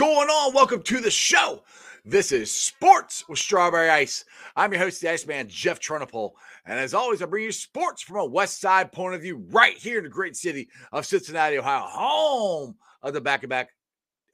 going on? Welcome to the show. This is Sports with Strawberry Ice. I'm your host, the Iceman, Jeff Trunapole. And as always, I bring you sports from a West Side point of view right here in the great city of Cincinnati, Ohio, home of the back to back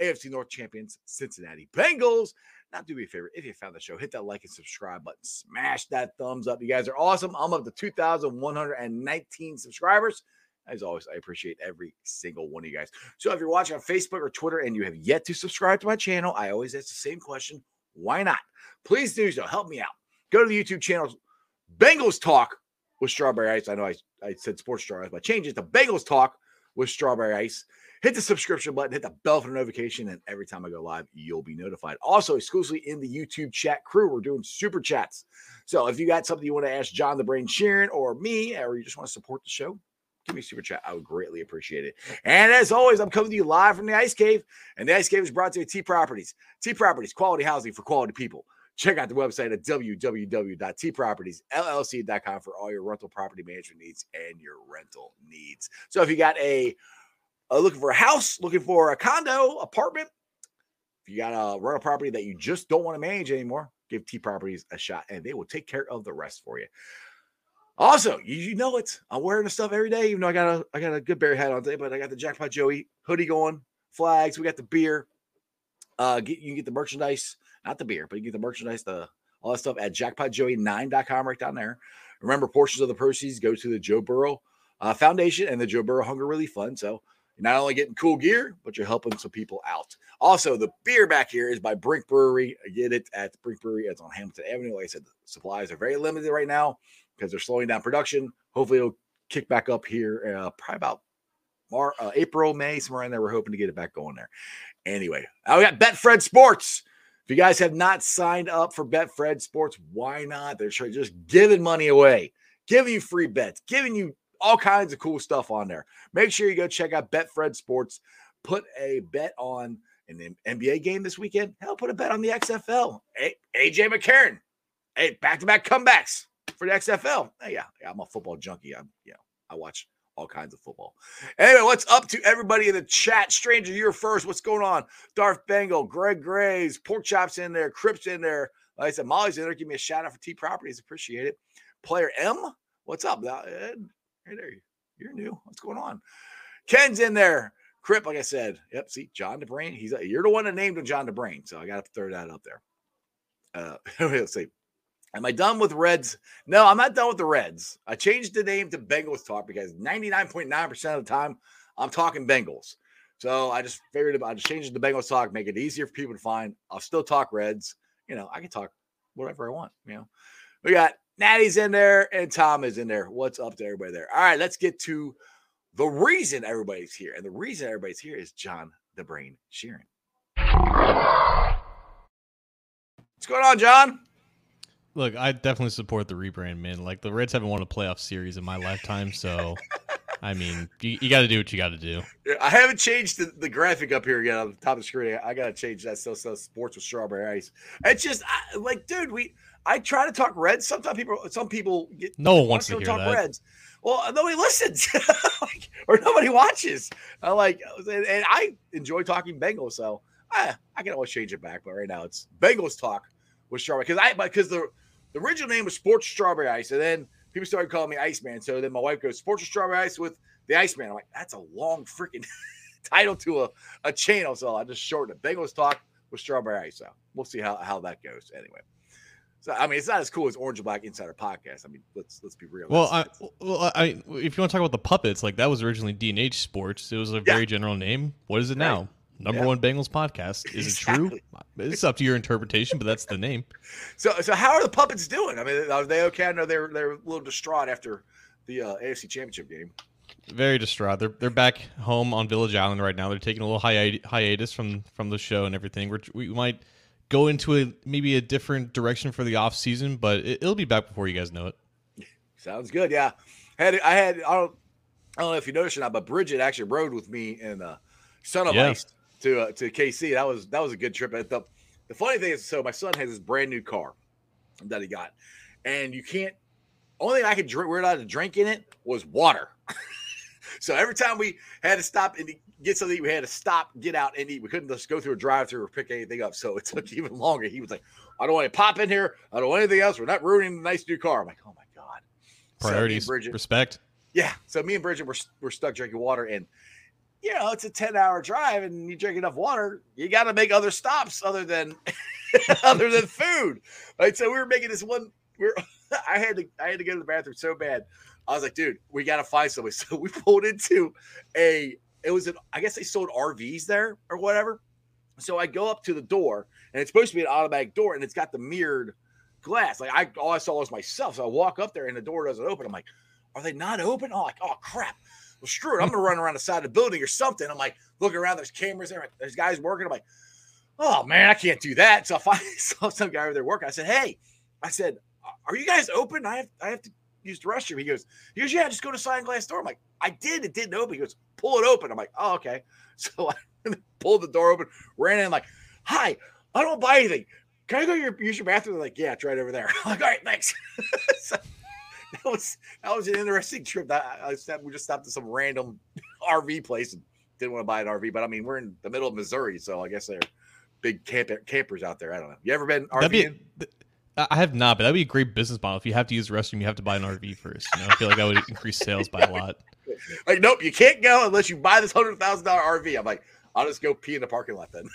AFC North champions, Cincinnati Bengals. Now, do me a favor if you found the show, hit that like and subscribe button, smash that thumbs up. You guys are awesome. I'm up to 2,119 subscribers. As always, I appreciate every single one of you guys. So if you're watching on Facebook or Twitter and you have yet to subscribe to my channel, I always ask the same question why not? Please do so. Help me out. Go to the YouTube channel, Bengals Talk with Strawberry Ice. I know I, I said Sports Strawberry but change it to Bengals Talk with Strawberry Ice. Hit the subscription button, hit the bell for notification, and every time I go live, you'll be notified. Also, exclusively in the YouTube chat crew, we're doing super chats. So if you got something you want to ask John the Brain Sheeran or me, or you just want to support the show, give me a super chat. I would greatly appreciate it. And as always, I'm coming to you live from the Ice Cave, and the Ice Cave is brought to you T Properties. T Properties, quality housing for quality people. Check out the website at www.tpropertiesllc.com for all your rental property management needs and your rental needs. So if you got a, looking for a house, looking for a condo, apartment, if you got a rental property that you just don't want to manage anymore, give T Properties a shot, and they will take care of the rest for you. Also, you, you know it. I'm wearing the stuff every day, even though I got a I got a good berry hat on today, but I got the Jackpot Joey hoodie going, flags. We got the beer. Uh, get you can get the merchandise, not the beer, but you get the merchandise, the all that stuff at jackpotjoey9.com right down there. Remember, portions of the proceeds go to the Joe Burrow uh, Foundation and the Joe Burrow Hunger Relief Fund. So you're not only getting cool gear, but you're helping some people out. Also, the beer back here is by Brink Brewery. I Get it at Brink Brewery. It's on Hamilton Avenue. Like I said, the supplies are very limited right now because they're slowing down production. Hopefully, it'll kick back up here uh, probably about Mar- uh, April, May, somewhere in there. We're hoping to get it back going there. Anyway, I got Betfred Sports. If you guys have not signed up for Betfred Sports, why not? They're just giving money away, giving you free bets, giving you all kinds of cool stuff on there. Make sure you go check out Betfred Sports. Put a bet on an NBA game this weekend. Hell, put a bet on the XFL. Hey, AJ McCarron. Hey, back to back comebacks for the XFL. Yeah, yeah, I'm a football junkie. I'm, you know, I watch all kinds of football. Anyway, what's up to everybody in the chat? Stranger, you're first. What's going on? Darth Bengal, Greg Graves, Pork Chops in there, Crips in there. Like I said, Molly's in there. Give me a shout out for T Properties. Appreciate it. Player M, what's up? Hey there, you're new. What's going on? Ken's in there. Crip, like I said. Yep. See, John DeBrain. He's you're the one that named him John DeBrain, so I got to throw that up there. Uh, let's see. Am I done with Reds? No, I'm not done with the Reds. I changed the name to Bengals Talk because 99.9% of the time I'm talking Bengals. So I just figured I just changed to Bengals Talk, make it easier for people to find. I'll still talk Reds. You know, I can talk whatever I want. You know, we got Natty's in there and Tom is in there. What's up to everybody there? All right, let's get to the reason everybody's here. And the reason everybody's here is John the Brain Sheeran. What's going on, John? Look, I definitely support the rebrand, man. Like the Reds haven't won a playoff series in my lifetime, so I mean, you, you got to do what you got to do. I haven't changed the, the, graphic up here yet on the top of the screen. I, got to change that. So, so sports with strawberry ice. It's just I, like, dude, we. I try to talk Reds. Sometimes people, some people get no one wants to hear talk that. Reds. Well, nobody listens like, or nobody watches. I like, and, and, I enjoy talking Bengals, so I, I can always change it back. But right now, it's Bengals talk with strawberry because I because the the original name was Sports Strawberry Ice, and then people started calling me Iceman. So then my wife goes Sports Strawberry Ice with the Iceman. I'm like, that's a long freaking title to a, a channel. So I just shortened it. Bengals talk with Strawberry Ice. So we'll see how, how that goes anyway. So I mean, it's not as cool as Orange and Black Insider podcast. I mean, let's let's be real. Well, I, well, I if you want to talk about the puppets, like that was originally D&H Sports. It was a very general name. What is it now? Number yeah. one Bengals podcast. Is exactly. it true? It's up to your interpretation, but that's the name. So, so how are the puppets doing? I mean, are they okay? I know they're they're a little distraught after the uh, AFC Championship game. Very distraught. They're they're back home on Village Island right now. They're taking a little hi- hiatus from from the show and everything. We're, we might go into a maybe a different direction for the off season, but it, will be back before you guys know it. Sounds good. Yeah, I had I had I don't I don't know if you noticed or not, but Bridget actually rode with me in uh, Son of yeah. Ice to uh, to KC. That was that was a good trip. The the funny thing is, so my son has this brand new car that he got, and you can't. Only thing I could drink, we're allowed to drink in it was water. so every time we had to stop and get something, we had to stop, get out, and eat. We couldn't just go through a drive-through or pick anything up. So it took even longer. He was like, "I don't want to pop in here. I don't want anything else. We're not ruining the nice new car." I'm like, "Oh my god." Priorities, so Bridget, respect. Yeah. So me and Bridget were, were stuck drinking water, and you know, it's a 10 hour drive and you drink enough water, you got to make other stops other than, other than food. Right. So we were making this one, we are I had to, I had to go to the bathroom so bad. I was like, dude, we got to find somebody. So we pulled into a, it was an, I guess they sold RVs there or whatever. So I go up to the door and it's supposed to be an automatic door and it's got the mirrored glass. Like I, all I saw was myself. So I walk up there and the door doesn't open. I'm like, are they not open? Oh, like, oh crap well, screw it. I'm gonna run around the side of the building or something. I'm like looking around. There's cameras there. There's guys working. I'm like, oh man, I can't do that. So I saw some guy over there working. I said, hey, I said, are you guys open? I have I have to use the restroom. He goes, he goes, yeah, just go to sign glass door. I'm like, I did. It didn't open. He goes, pull it open. I'm like, oh okay. So I pulled the door open, ran in. Like, hi, I don't buy anything. Can I go your, use your bathroom? They're like, yeah, it's right over there. I'm like, all right, thanks. so, that was that was an interesting trip. That I, I we just stopped at some random RV place and didn't want to buy an RV, but I mean we're in the middle of Missouri, so I guess they're big camp, campers out there. I don't know. You ever been RV? I have not, but that'd be a great business model. If you have to use the restroom, you have to buy an RV first. You know, I feel like that would increase sales by a lot. Like, nope, you can't go unless you buy this hundred thousand dollar RV. I'm like, I'll just go pee in the parking lot then.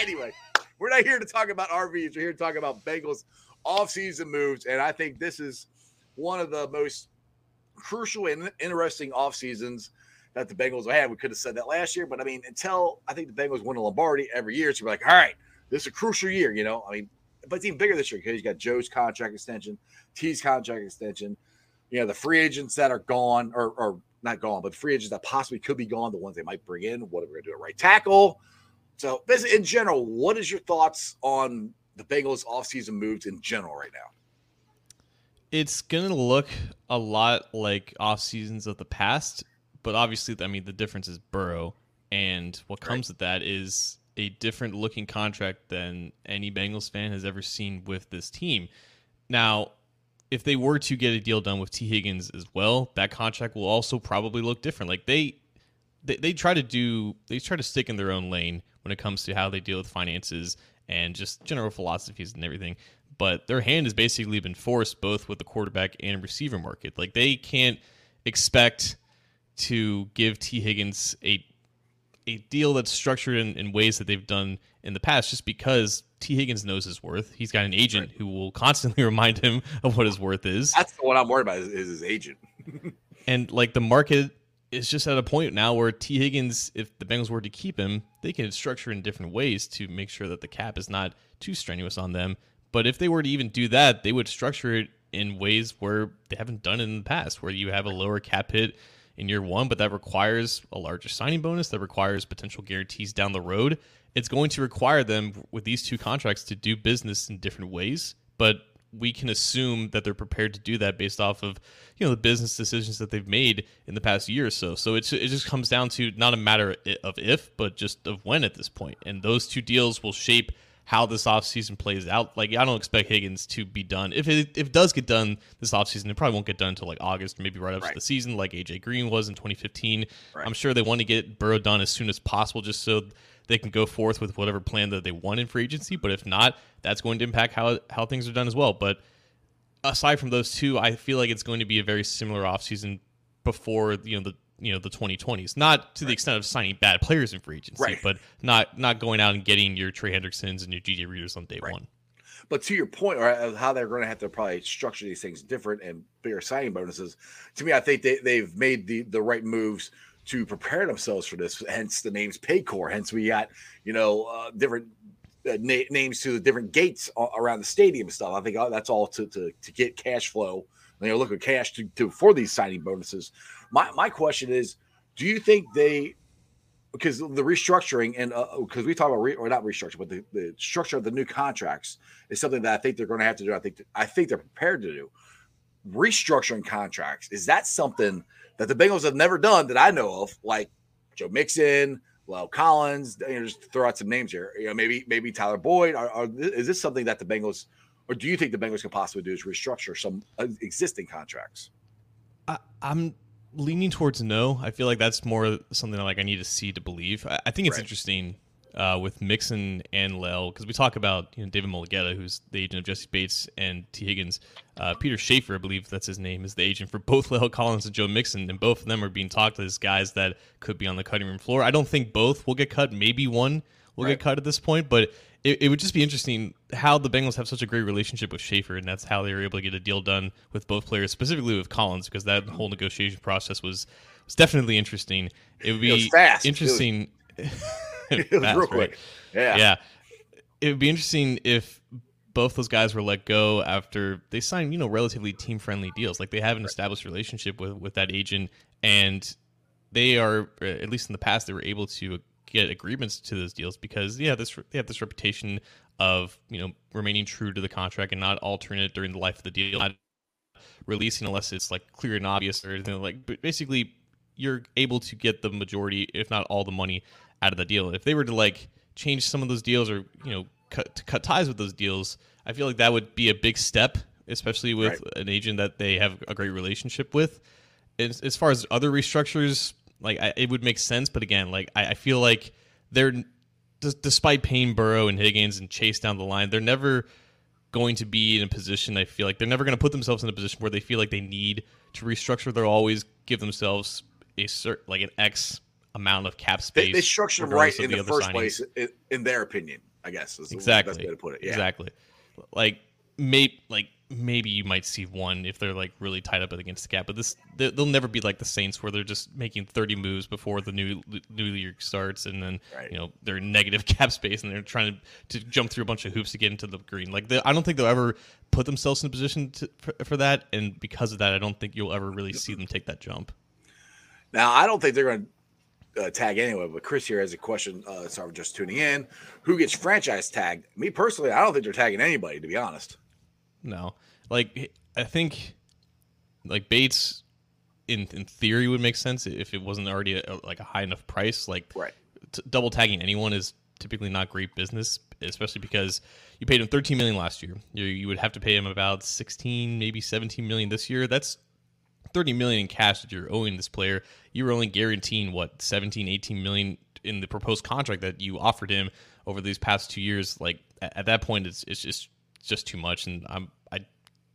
anyway, we're not here to talk about RVs. We're here to talk about Bengals off-season moves, and I think this is one of the most crucial and interesting off seasons that the Bengals have had. We could have said that last year, but I mean, until I think the Bengals win a Lombardi every year, so we're like, all right, this is a crucial year, you know. I mean, but it's even bigger this year because you got Joe's contract extension, T's contract extension, you know, the free agents that are gone or, or not gone, but free agents that possibly could be gone, the ones they might bring in, what are we gonna do at right tackle? So, in general, what is your thoughts on the Bengals offseason moves in general right now? It's going to look a lot like off seasons of the past, but obviously, I mean, the difference is Burrow, and what comes right. with that is a different looking contract than any Bengals fan has ever seen with this team. Now, if they were to get a deal done with T. Higgins as well, that contract will also probably look different. Like they, they, they try to do, they try to stick in their own lane when it comes to how they deal with finances and just general philosophies and everything. But their hand has basically been forced both with the quarterback and receiver market. Like they can't expect to give T. Higgins a a deal that's structured in, in ways that they've done in the past just because T. Higgins knows his worth. He's got an agent right. who will constantly remind him of what his worth is. That's what I'm worried about is, is his agent. and like the market is just at a point now where T. Higgins, if the Bengals were to keep him, they can structure in different ways to make sure that the cap is not too strenuous on them. But if they were to even do that, they would structure it in ways where they haven't done it in the past, where you have a lower cap hit in year one, but that requires a larger signing bonus, that requires potential guarantees down the road. it's going to require them with these two contracts to do business in different ways. But we can assume that they're prepared to do that based off of you know the business decisions that they've made in the past year or so. So it's it just comes down to not a matter of if, but just of when at this point. And those two deals will shape how this offseason plays out. Like I don't expect Higgins to be done. If it if it does get done this offseason, it probably won't get done until like August, maybe right after right. the season, like AJ Green was in 2015. Right. I'm sure they want to get Burrow done as soon as possible, just so they can go forth with whatever plan that they want in free agency. But if not, that's going to impact how how things are done as well. But aside from those two, I feel like it's going to be a very similar offseason before you know the you know the 2020s. Not to right. the extent of signing bad players in free agency, right. but not not going out and getting your Trey Hendricksons and your DJ Readers on day right. one. But to your point, or uh, how they're going to have to probably structure these things different and bigger signing bonuses. To me, I think they, they've made the the right moves to prepare themselves for this. Hence the names Paycor. Hence we got you know uh, different uh, na- names to the different gates around the stadium and stuff. I think uh, that's all to to, to get cash flow. You know, look at cash to, to for these signing bonuses. My my question is, do you think they because the restructuring and because uh, we talk about re, or not restructure, but the, the structure of the new contracts is something that I think they're going to have to do. I think I think they're prepared to do. Restructuring contracts is that something that the Bengals have never done that I know of, like Joe Mixon, La'el Collins. You know, just throw out some names here. You know, maybe maybe Tyler Boyd. Are, are, is this something that the Bengals, or do you think the Bengals can possibly do is restructure some uh, existing contracts? I, I'm leaning towards no. I feel like that's more something like I need to see to believe. I, I think it's right. interesting uh, with Mixon and La'el because we talk about you know David Mulugheta, who's the agent of Jessie Bates and T. Higgins. Uh, Peter Schaffer, I believe that's his name, is the agent for both La'el Collins and Joe Mixon, and both of them are being talked to as guys that could be on the cutting room floor. I don't think both will get cut. Maybe one will right. get cut at this point, but it, it, would just be interesting how the Bengals have such a great relationship with Schaffer, and that's how they were able to get a deal done with both players, specifically with Collins, because that whole negotiation process was was definitely interesting. It would be it interesting. it was real quick. Right? Yeah. Yeah. It would be interesting if both those guys were let go after they signed, you know, relatively team friendly deals. Like they have an established relationship with with that agent and they are at least in the past they were able to get agreements to those deals because yeah, this they have this reputation of, you know, remaining true to the contract and not altering it during the life of the deal. Not releasing unless it's like clear and obvious or anything like but basically you're able to get the majority, if not all the money out of the deal. If they were to like change some of those deals or you know cut to cut ties with those deals, I feel like that would be a big step, especially with right. an agent that they have a great relationship with. As, as far as other restructures, like I, it would make sense, but again, like I, I feel like they're d- despite paying Burrow and Higgins and Chase down the line, they're never going to be in a position. I feel like they're never going to put themselves in a position where they feel like they need to restructure. They'll always give themselves a cert like an X amount of cap space. They, they structured right in the, the first signings. place, in, their opinion. I guess is exactly the best way to put it. Yeah. Exactly. Like maybe like maybe you might see one if they're like really tied up against the cap, but this they'll never be like the Saints where they're just making thirty moves before the new new year starts, and then right. you know they're negative cap space and they're trying to, to jump through a bunch of hoops to get into the green. Like I don't think they'll ever put themselves in a position to, for, for that, and because of that, I don't think you'll ever really see them take that jump. Now I don't think they're going to uh, tag anyway. But Chris here has a question. Uh, sorry, just tuning in. Who gets franchise tagged? Me personally, I don't think they're tagging anybody. To be honest. No, like I think, like Bates, in in theory would make sense if it wasn't already a, like a high enough price. Like right. T- double tagging anyone is typically not great business, especially because you paid him 13 million last year. You, you would have to pay him about 16, maybe 17 million this year. That's 30 million in cash that you're owing this player you were only guaranteeing what 17 18 million in the proposed contract that you offered him over these past two years? Like at, at that point it's, it's just it's just too much and i'm i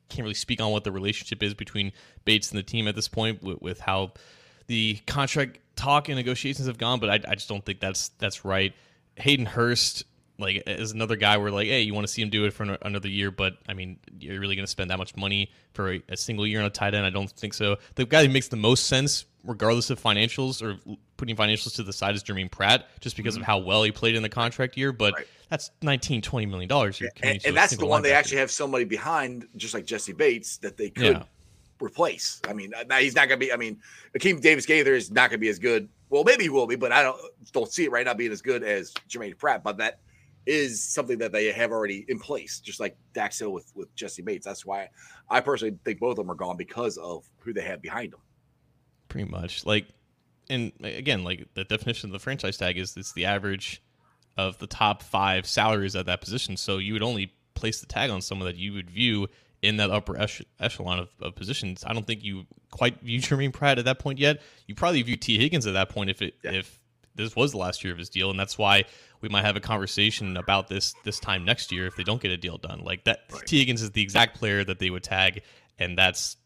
can't really speak on what the relationship is between bates and the team at this point with, with how the contract talk and negotiations have gone but I, I just don't think that's that's right. Hayden hurst like as another guy where like hey you want to see him do it for another year but i mean you're really going to spend that much money for a, a, single year on a tight end i don't think so the guy who makes the most sense regardless of financials or putting financials to the side is Jermaine Pratt just because mm-hmm. of how well he played in the contract year but right. that's 19 20 million dollars and, and that's the one they actually have somebody behind just like Jessie Bates that they could yeah. replace I mean now he's not going to be I mean Akeem Davis Gaither is not going to be as good Well, maybe he will be, but I don't don't see it right now being as good as Jermaine Pratt. But that is something that they have already in place, just like Dax Hill with with Jessie Bates. That's why I personally think both of them are gone because of who they have behind them. Pretty much, like, and again, like the definition of the franchise tag is it's the average of the top five salaries at that position. So you would only place the tag on someone that you would view in that upper echelon of, of, positions. I don't think you quite view Jermaine Pratt at that point yet. You probably view T. Higgins at that point if it yeah. if this was the last year of his deal, and that's why we might have a conversation about this this time next year if they don't get a deal done. Like that, right. Tee Higgins is the exact player that they would tag, and that's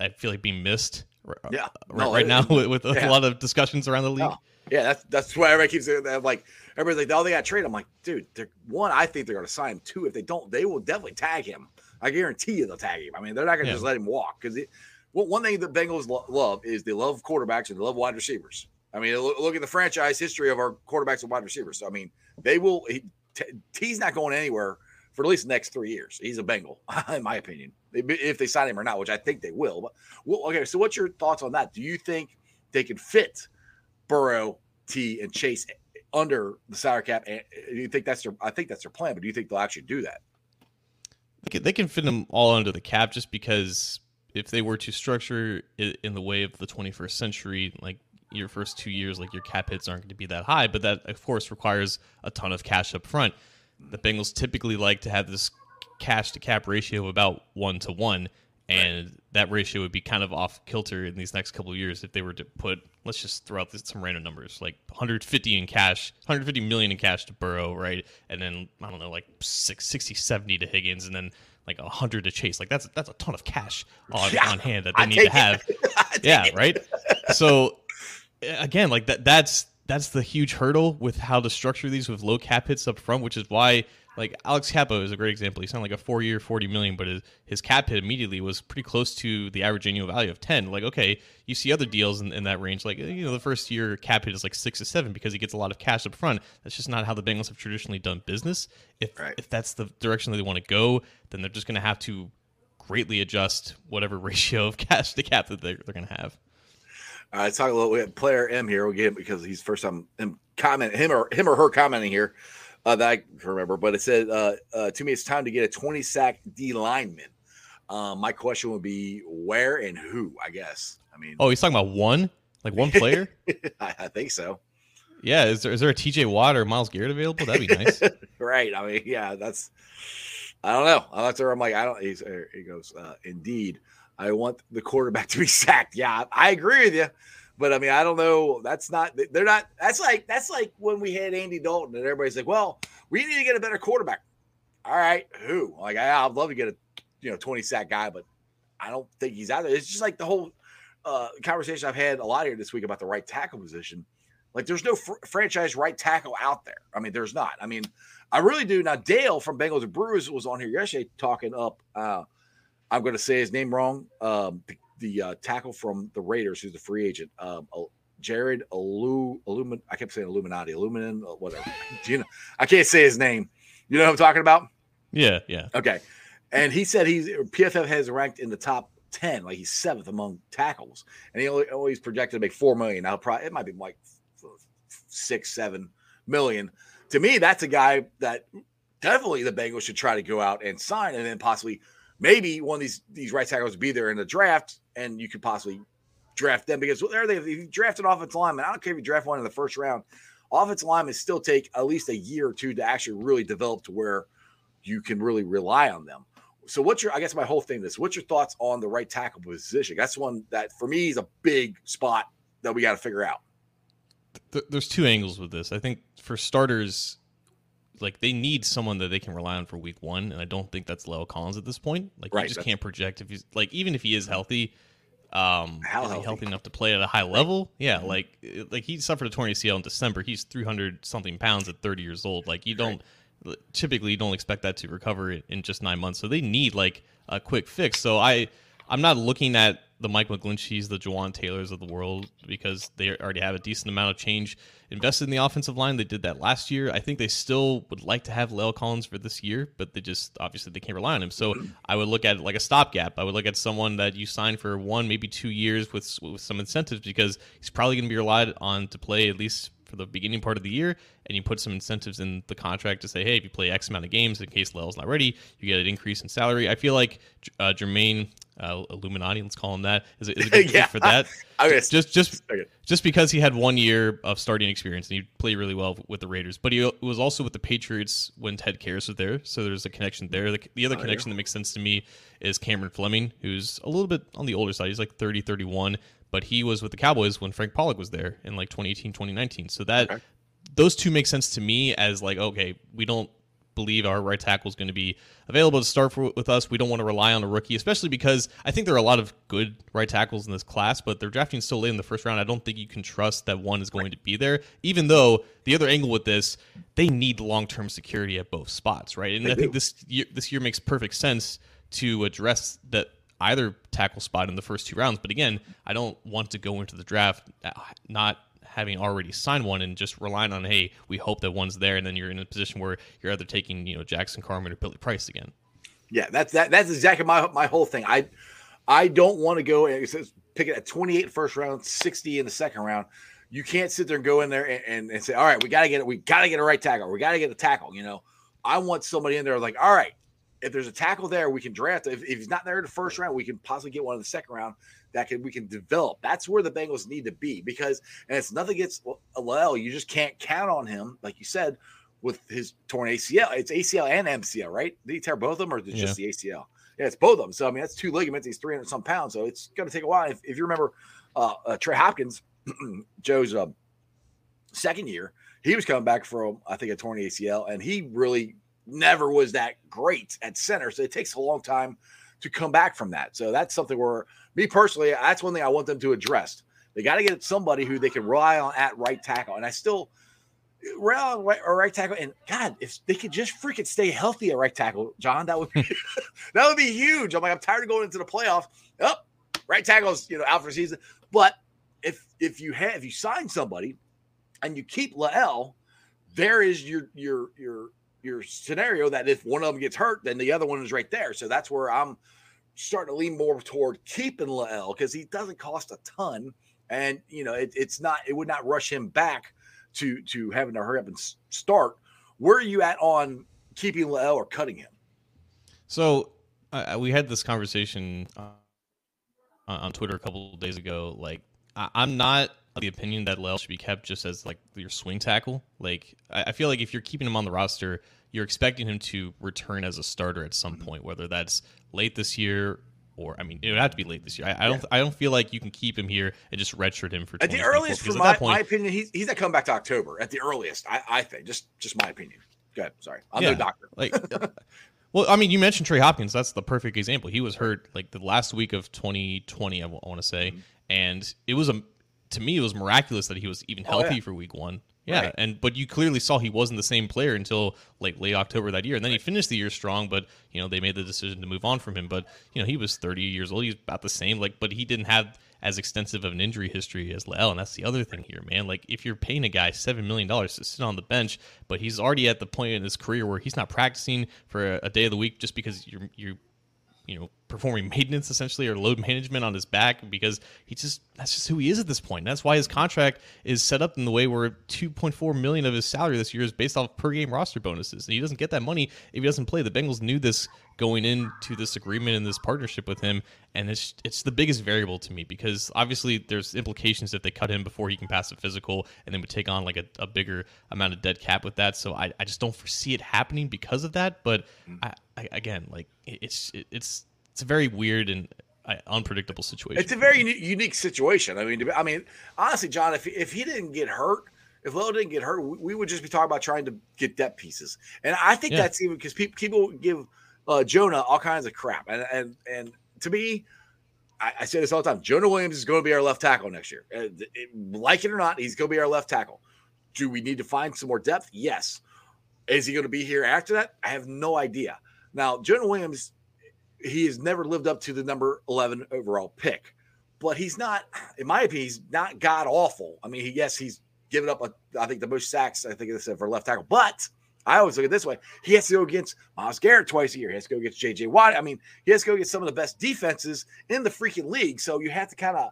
I feel like being missed. Uh, yeah, right, no, right now with, with yeah. a lot of discussions around the league. No. Yeah, that's that's why everybody keeps saying that. Like everybody's like, oh, they got traded. I'm like, dude, one, I think they're going to sign him. Two, if they don't, they will definitely tag him. I guarantee you they'll tag him. I mean, they're not going to yeah. just let him walk because well, one thing the Bengals lo- love is they love quarterbacks and they love wide receivers. I mean, look, look, at the franchise history of our quarterbacks and wide receivers. So, I mean, they will. He, T's not going anywhere for at least the next three years. He's a Bengal, in my opinion, if they sign him or not, which I think they will. But well, okay, so what's your thoughts on that? Do you think they can fit Burrow, T, and Chase under the salary cap? And do you think that's their? I think that's their plan. But do you think they'll actually do that? They can fit them all under the cap just because if they were to structure it in the way of the 21st century, like your first two years, like your cap hits aren't going to be that high, but that of course requires a ton of cash up front. The Bengals typically like to have this cash to cap ratio of about one to one, and right. that ratio would be kind of off kilter in these next couple of years if they were to put let's just throw out some random numbers like 150 in cash 150 million in cash to burrow right? And then i don't know like 60 70 to higgins and then like 100 to chase. Like that's that's a ton of cash on, yeah, on hand that they I need to have. Yeah right? So again like that that's that's the huge hurdle with how to structure these with low cap hits up front which is why like Alex Cappa is a great example. He signed like a four year, forty million, but his, his cap hit immediately was pretty close to the average annual value of ten. Like, okay, you see other deals in, in that range, like you know, the first year cap hit is like six to seven because he gets a lot of cash up front. That's just not how the Bengals have traditionally done business. If right. if that's the direction that they want to go, then they're just going to have to greatly adjust whatever ratio of cash to cap that they're, they're going to have. Right, let's talk a little. We have player M here. We'll get him because he's first time him comment him or him or her commenting here uh, that I can remember, but it said uh, uh, to me, it's time to get a 20 sack D lineman. Um, my question would be where and who, I guess. I mean, oh, he's talking about one, like one player. I, I, think so. Yeah, is there is there a TJ Watt or Myles Garrett available? That'd be nice. right. I mean, yeah, that's. I don't know. I looked I'm like, I don't. He's, uh, he goes, uh, indeed, I want the quarterback to be sacked. Yeah, I agree with you. But I mean, I don't know. That's not. They're not. That's like that's like when we had Andy Dalton, and everybody's like, "Well, we need to get a better quarterback." All right, who? Like, I'd love to get a you know twenty sack guy, but I don't think he's out there. It's just like the whole uh, conversation I've had a lot here this week about the right tackle position. Like, there's no fr- franchise right tackle out there. I mean, there's not. I mean, I really do. Now, Dale from Bengals and Brewers was on here yesterday talking up. Uh, I'm going to say his name wrong. Um, the the uh, tackle from the Raiders, who's the free agent, um, Jared Alu, Illumin. I kept saying Illuminati, Illumin, uh, whatever. you know, I can't say his name. You know what I'm talking about? Yeah, yeah. Okay. And he said he's PFF has ranked in the top ten, like he's seventh among tackles, and he only always projected to make four million. Now, probably it might be like six, seven million. To me, that's a guy that definitely the Bengals should try to go out and sign, and then possibly maybe one of these these right tackles would be there in the draft, and you could possibly draft them because there they if you draft an offensive lineman, I don't care if you draft one in the first round, offensive linemen still take at least a year or two to actually really develop to where you can really rely on them. So what's your I guess my whole thing this what's your thoughts on the right tackle position? That's one that for me is a big spot that we got to figure out. There's two angles with this. I think for starters, like they need someone that they can rely on for week one, and I don't think that's La'el Collins at this point. Like right, you just can't project if he's like even if he is healthy, um, How healthy? healthy enough to play at a high level? Yeah, mm-hmm. like like he suffered a torn ACL in December. He's three hundred something pounds at thirty years old. Like you don't right. typically you don't expect that to recover in just nine months. So they need like a quick fix. So I I'm not looking at the Mike McGlincheys, the Jawaan Taylors of the world because they already have a decent amount of change invested in the offensive line. They did that last year. I think they still would like to have La'el Collins for this year, but they just obviously they can't rely on him. So I would look at it like a stopgap. I would look at someone that you sign for one, maybe two years with with some incentives because he's probably going to be relied on to play at least for the beginning part of the year, and you put some incentives in the contract to say, hey, if you play X amount of games in case La'el's not ready, you get an increase in salary. I feel like uh, Jermaine uh, Illuminati, let's call him that, is a, is a good Yeah. fit for that. Okay, just just okay. just because he had one year of starting experience and he played really well with the Raiders, but he was also with the Patriots when Ted Karras was there, so there's a connection there. The, the other Oh, connection that makes sense to me is Cameron Fleming, who's a little bit on the older side. He's like 30, 31, but he was with the Cowboys when Frank Pollack was there in like 2018, 2019. So that Okay. those two make sense to me as like okay, we don't believe our right tackle is going to be available to start for, with us. We don't want to rely on a rookie, especially because I think there are a lot of good right tackles in this class, but they're drafting so late in the first round. I don't think you can trust that one is going to be there. Even though the other angle with this, they need long term security at both spots, right? And They I think this year, this year makes perfect sense to address that either tackle spot in the first two rounds. But again, I don't want to go into the draft uh, not having already signed one and just relying on hey, we hope that one's there, and then you're in a position where you're either taking you know Jackson Carman or Billy Price again. Yeah, that's that. That's exactly my my whole thing. I I don't want to go and pick it at 28 first round, 60 in the second round. You can't sit there and go in there and, and, and say, all right, we got to get it. We got to get a right tackle. We got to get a tackle. You know, I want somebody in there like, all right, if there's a tackle there, we can draft. If, if he's not there in the first round, we can possibly get one in the second round that can we can develop. That's where the Bengals need to be because, and it's nothing against La'el. You just can't count on him, like you said, with his torn ACL. It's ACL and MCL, right? Did he tear both of them, or is it just the ACL? Yeah, it's both of them. So I mean, that's two ligaments. He's 300 some pounds, so it's going to take a while. If, if you remember, uh, uh, Trey Hopkins, Joe's uh, second year, he was coming back from I think a torn ACL, and he really never was that great at center. So it takes a long time to come back from that. So that's something where me personally, that's one thing I want them to address. They got to get somebody who they can rely on at right tackle, and I still rely on right, or right tackle. And God, if they could just freaking stay healthy at right tackle, John, that would be that would be huge. I'm like, I'm tired of going into the playoff. Up, oh, right tackle's you know out for season. But if if you have if you sign somebody and you keep La'el, there is your your your your scenario that if one of them gets hurt, then the other one is right there. So that's where I'm starting to lean more toward keeping La'el because he doesn't cost a ton, and you know it, it's not it would not rush him back to to having to hurry up and start. Where are you at on keeping La'el or cutting him? So uh, we had this conversation uh, on Twitter a couple days ago. Like, I- I'm not the opinion that La'el should be kept just as like your swing tackle. Like, I feel like if you're keeping him on the roster, you're expecting him to return as a starter at some point, whether that's late this year or I mean, it would have to be late this year. I, I don't, I don't feel like you can keep him here and just redshirt him for At the earliest, for my, point, my opinion, he's he's not coming back to October. At the earliest, I, I think just just my opinion. Good. Sorry, I'm no doctor. like well i mean you mentioned trey hopkins that's the perfect example he was hurt like the last week of 2020 i want to say Mm-hmm. and it was a to me it was miraculous that he was even Oh, yeah. healthy for week one yeah Right. and but you clearly saw he wasn't the same player until like late october that year and then he finished the year strong but you know they made the decision to move on from him but you know he was 30 years old he's about the same like but he didn't have as extensive of an injury history as La'el, and that's the other thing here, man. Like if you're paying a guy seven million dollars to sit on the bench, but he's already at the point in his career where he's not practicing for a, a day of the week just because you're you're you know performing maintenance essentially or load management on his back because he just that's just who he is at this point. That's why his contract is set up in the way where 2.4 million of his salary this year is based off per game roster bonuses. And he doesn't get that money if he doesn't play. The Bengals knew this going into this agreement and this partnership with him, and it's it's the biggest variable to me because obviously there's implications if they cut him before he can pass a physical and then would take on like a, a bigger amount of dead cap with that. So I, I just don't foresee it happening because of that. But mm. I, I, again, like it's it, it's it's a very weird and uh, unpredictable situation. It's a very unique situation. I mean, I mean, honestly, John, if if he didn't get hurt, if Lilo didn't get hurt, we, would just be talking about trying to get depth pieces. And I think Yeah. that's even because people people give uh, Jonah all kinds of crap. And and and to me, I, I say this all the time. Jonah Williams is going to be our left tackle next year. It- like it or not, he's going to be our left tackle. Do we need to find some more depth? Yes. Is he going to be here after that? I have no idea. Now, Jonah Williams, he has never lived up to the number 11 overall pick. But he's not, in my opinion, he's not god awful. I mean, he, yes, he's given up, a, I think, the most sacks, I think, this for left tackle. But I always look at this way. He has to go against Myles Garrett twice a year. He has to go against JJ Watt. I mean, he has to go against some of the best defenses in the freaking league. So you have to kind of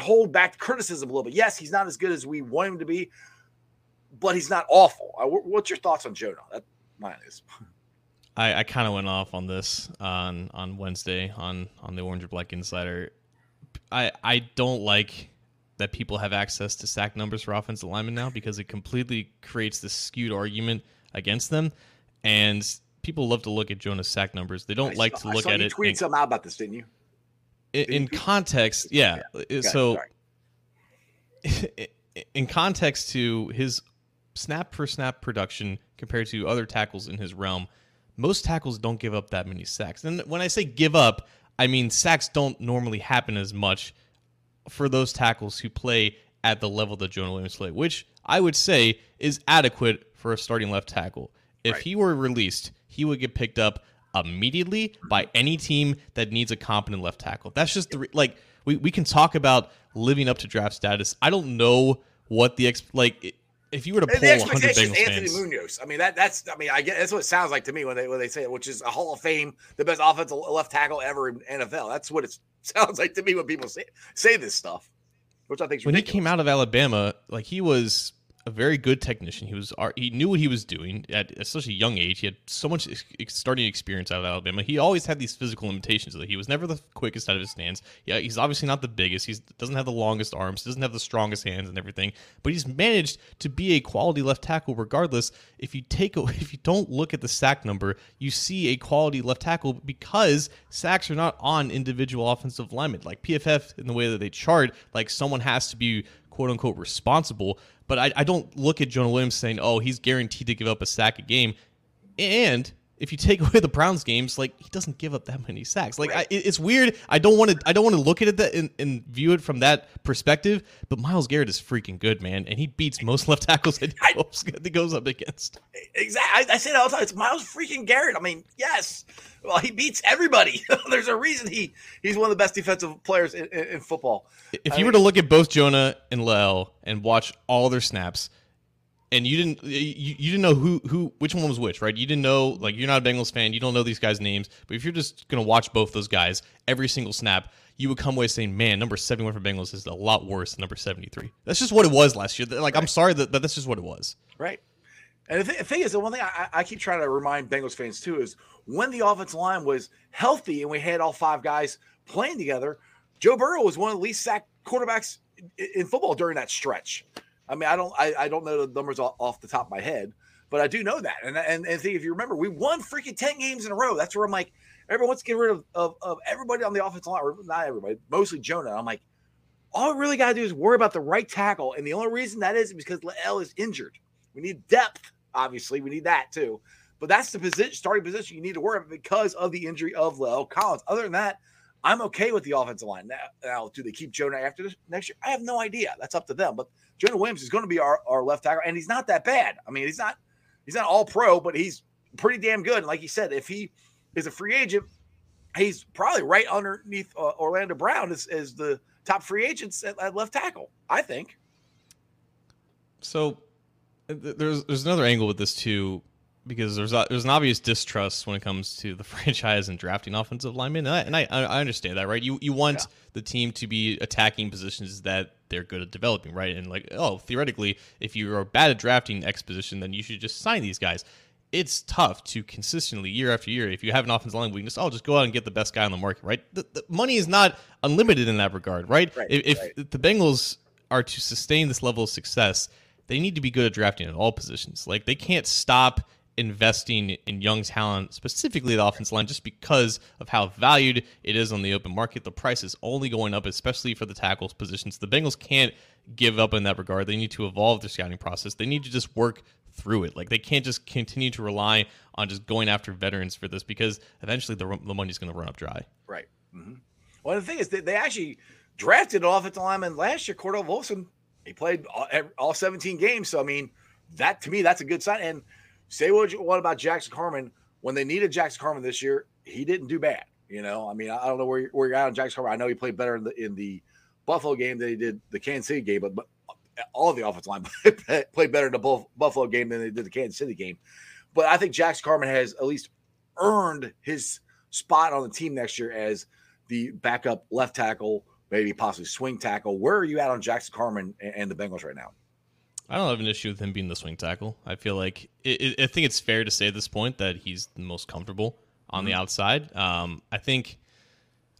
hold back criticism a little bit. Yes, he's not as good as we want him to be, but he's not awful. Uh, what's your thoughts on Jonah? That mine is. I, I kind of went off on this on on Wednesday on on the Orange or Black Insider. I I don't like that people have access to sack numbers for offensive linemen now because it completely creates this skewed argument against them, and people love to look at Jonah's sack numbers. They don't I like saw, to look I saw at you it. Tweet in- something out about this, didn't you? in, in you? context, yeah. Uh, okay, so in context to his snap per snap production compared to other tackles in his realm, most tackles don't give up that many sacks. And when I say give up, I mean sacks don't normally happen as much for those tackles who play at the level that Jonah Williams played, which I would say is adequate for a starting left tackle. If Right. he were released, he would get picked up immediately by any team that needs a competent left tackle. That's just the like we, we can talk about living up to draft status. I don't know what the ex like if you were to pull the 100 expectation is Anthony fans. Munoz. I mean, that that's I mean, I get that's what it sounds like to me when they when they say it, which is a Hall of Fame, the best offensive left tackle ever in NFL. That's what it sounds like to me when people say say this stuff, which I think when he came out of Alabama, like he was a very good technician. He was he knew what he was doing at such a young age. He had so much starting experience out of Alabama. He always had these physical limitations. That he was never the quickest out of his stands. Yeah, he's obviously not the biggest. He doesn't have the longest arms. He doesn't have the strongest hands and everything. But he's managed to be a quality left tackle regardless. If you take a, if you don't look at the sack number, you see a quality left tackle because sacks are not on individual offensive linemen. Like PFF in the way that they chart, like someone has to be quote unquote responsible. But I, I don't look at Jonah Williams saying, oh, he's guaranteed to give up a sack a game. And if you take away the Browns games, like he doesn't give up that many sacks. Like I, it's weird. I don't want to. I don't want to look at it that and, and view it from that perspective. But Myles Garrett is freaking good, man, and he beats most left tackles that he goes, that he goes up against. Exactly. I, I say that all the time. It's Myles freaking Garrett. I mean, yes. Well, he beats everybody. There's a reason he he's one of the best defensive players in, in, in football. If I you were to look at both Jonah and La'el and watch all their snaps, and you didn't you, you didn't know who who which one was which, right? You didn't know like you're not a Bengals fan, you don't know these guys' names, but if you're just gonna watch both those guys every single snap, you would come away saying, "Man, number 71 for Bengals is a lot worse than number 73." That's just what it was last year. Like I'm sorry that, but that's just what it was. Right. And the, th- the thing is, the one thing I, I keep trying to remind Bengals fans too is when the offensive line was healthy and we had all five guys playing together, Joe Burrow was one of the least sacked quarterbacks in football during that stretch. I mean, I don't, I, I don't know the numbers off, off the top of my head, but I do know that. And and and think if you remember, we won freaking ten games in a row. That's where I'm like, everyone wants to get rid of, of, of everybody on the offensive line, or not everybody, mostly Jonah. I'm like, all we really got to do is worry about the right tackle, and the only reason that is because L is injured. We need depth, obviously. We need that too. But that's the position, starting position you need to worry about because of the injury of La'el Collins. Other than that, I'm okay with the offensive line. Now, now, do they keep Jonah after this next year? I have no idea. That's up to them. But Jonah Williams is going to be our, our left tackle, and he's not that bad. I mean, he's not he's not all pro, but he's pretty damn good. And like you said, if he is a free agent, he's probably right underneath uh, Orlando Brown as, as the top free agents at, at left tackle. I think. So there's there's another angle with this too, because there's a, there's an obvious distrust when it comes to the franchise and drafting offensive linemen, and I and I, I understand that, right? You you want Yeah. The team to be attacking positions that they're good at developing, right? And like, oh, theoretically, if you are bad at drafting X position, then you should just sign these guys. It's tough to consistently year after year. If you have an offensive line weakness, I'll oh, just go out and get the best guy on the market, right? The, the money is not unlimited in that regard, right? Right, if if right. the Bengals are to sustain this level of success, they need to be good at drafting at all positions. Like they can't stop investing in young talent, specifically the offensive line, just because of how valued it is on the open market. The price is only going up, especially for the tackles positions. The Bengals can't give up in that regard. They need to evolve their scouting process. They need to just work through it. Like they can't just continue to rely on just going after veterans for this because eventually the, the money's going to run up dry. Right. hmm Well, the thing is, they, they actually drafted an offensive lineman last year, Cordell Volson. He played all, all 17 games. So, I mean, that to me, that's a good sign. And say what you want about Jackson Carman. When they needed Jackson Carman this year, he didn't do bad. You know, I mean, I don't know where where you're at on Jackson Carman. I know he played better in the in the Buffalo game than he did the Kansas City game, but, but uh, all of the offensive line played better in the Buffalo game than they did the Kansas City game. But I think Jackson Carman has at least earned his spot on the team next year as the backup left tackle, maybe possibly swing tackle. Where are you at on Jackson Carman and the Bengals right now? I don't have an issue with him being the swing tackle. I feel like it, it, I think it's fair to say at this point that he's the most comfortable on mm-hmm. the outside. Um, I think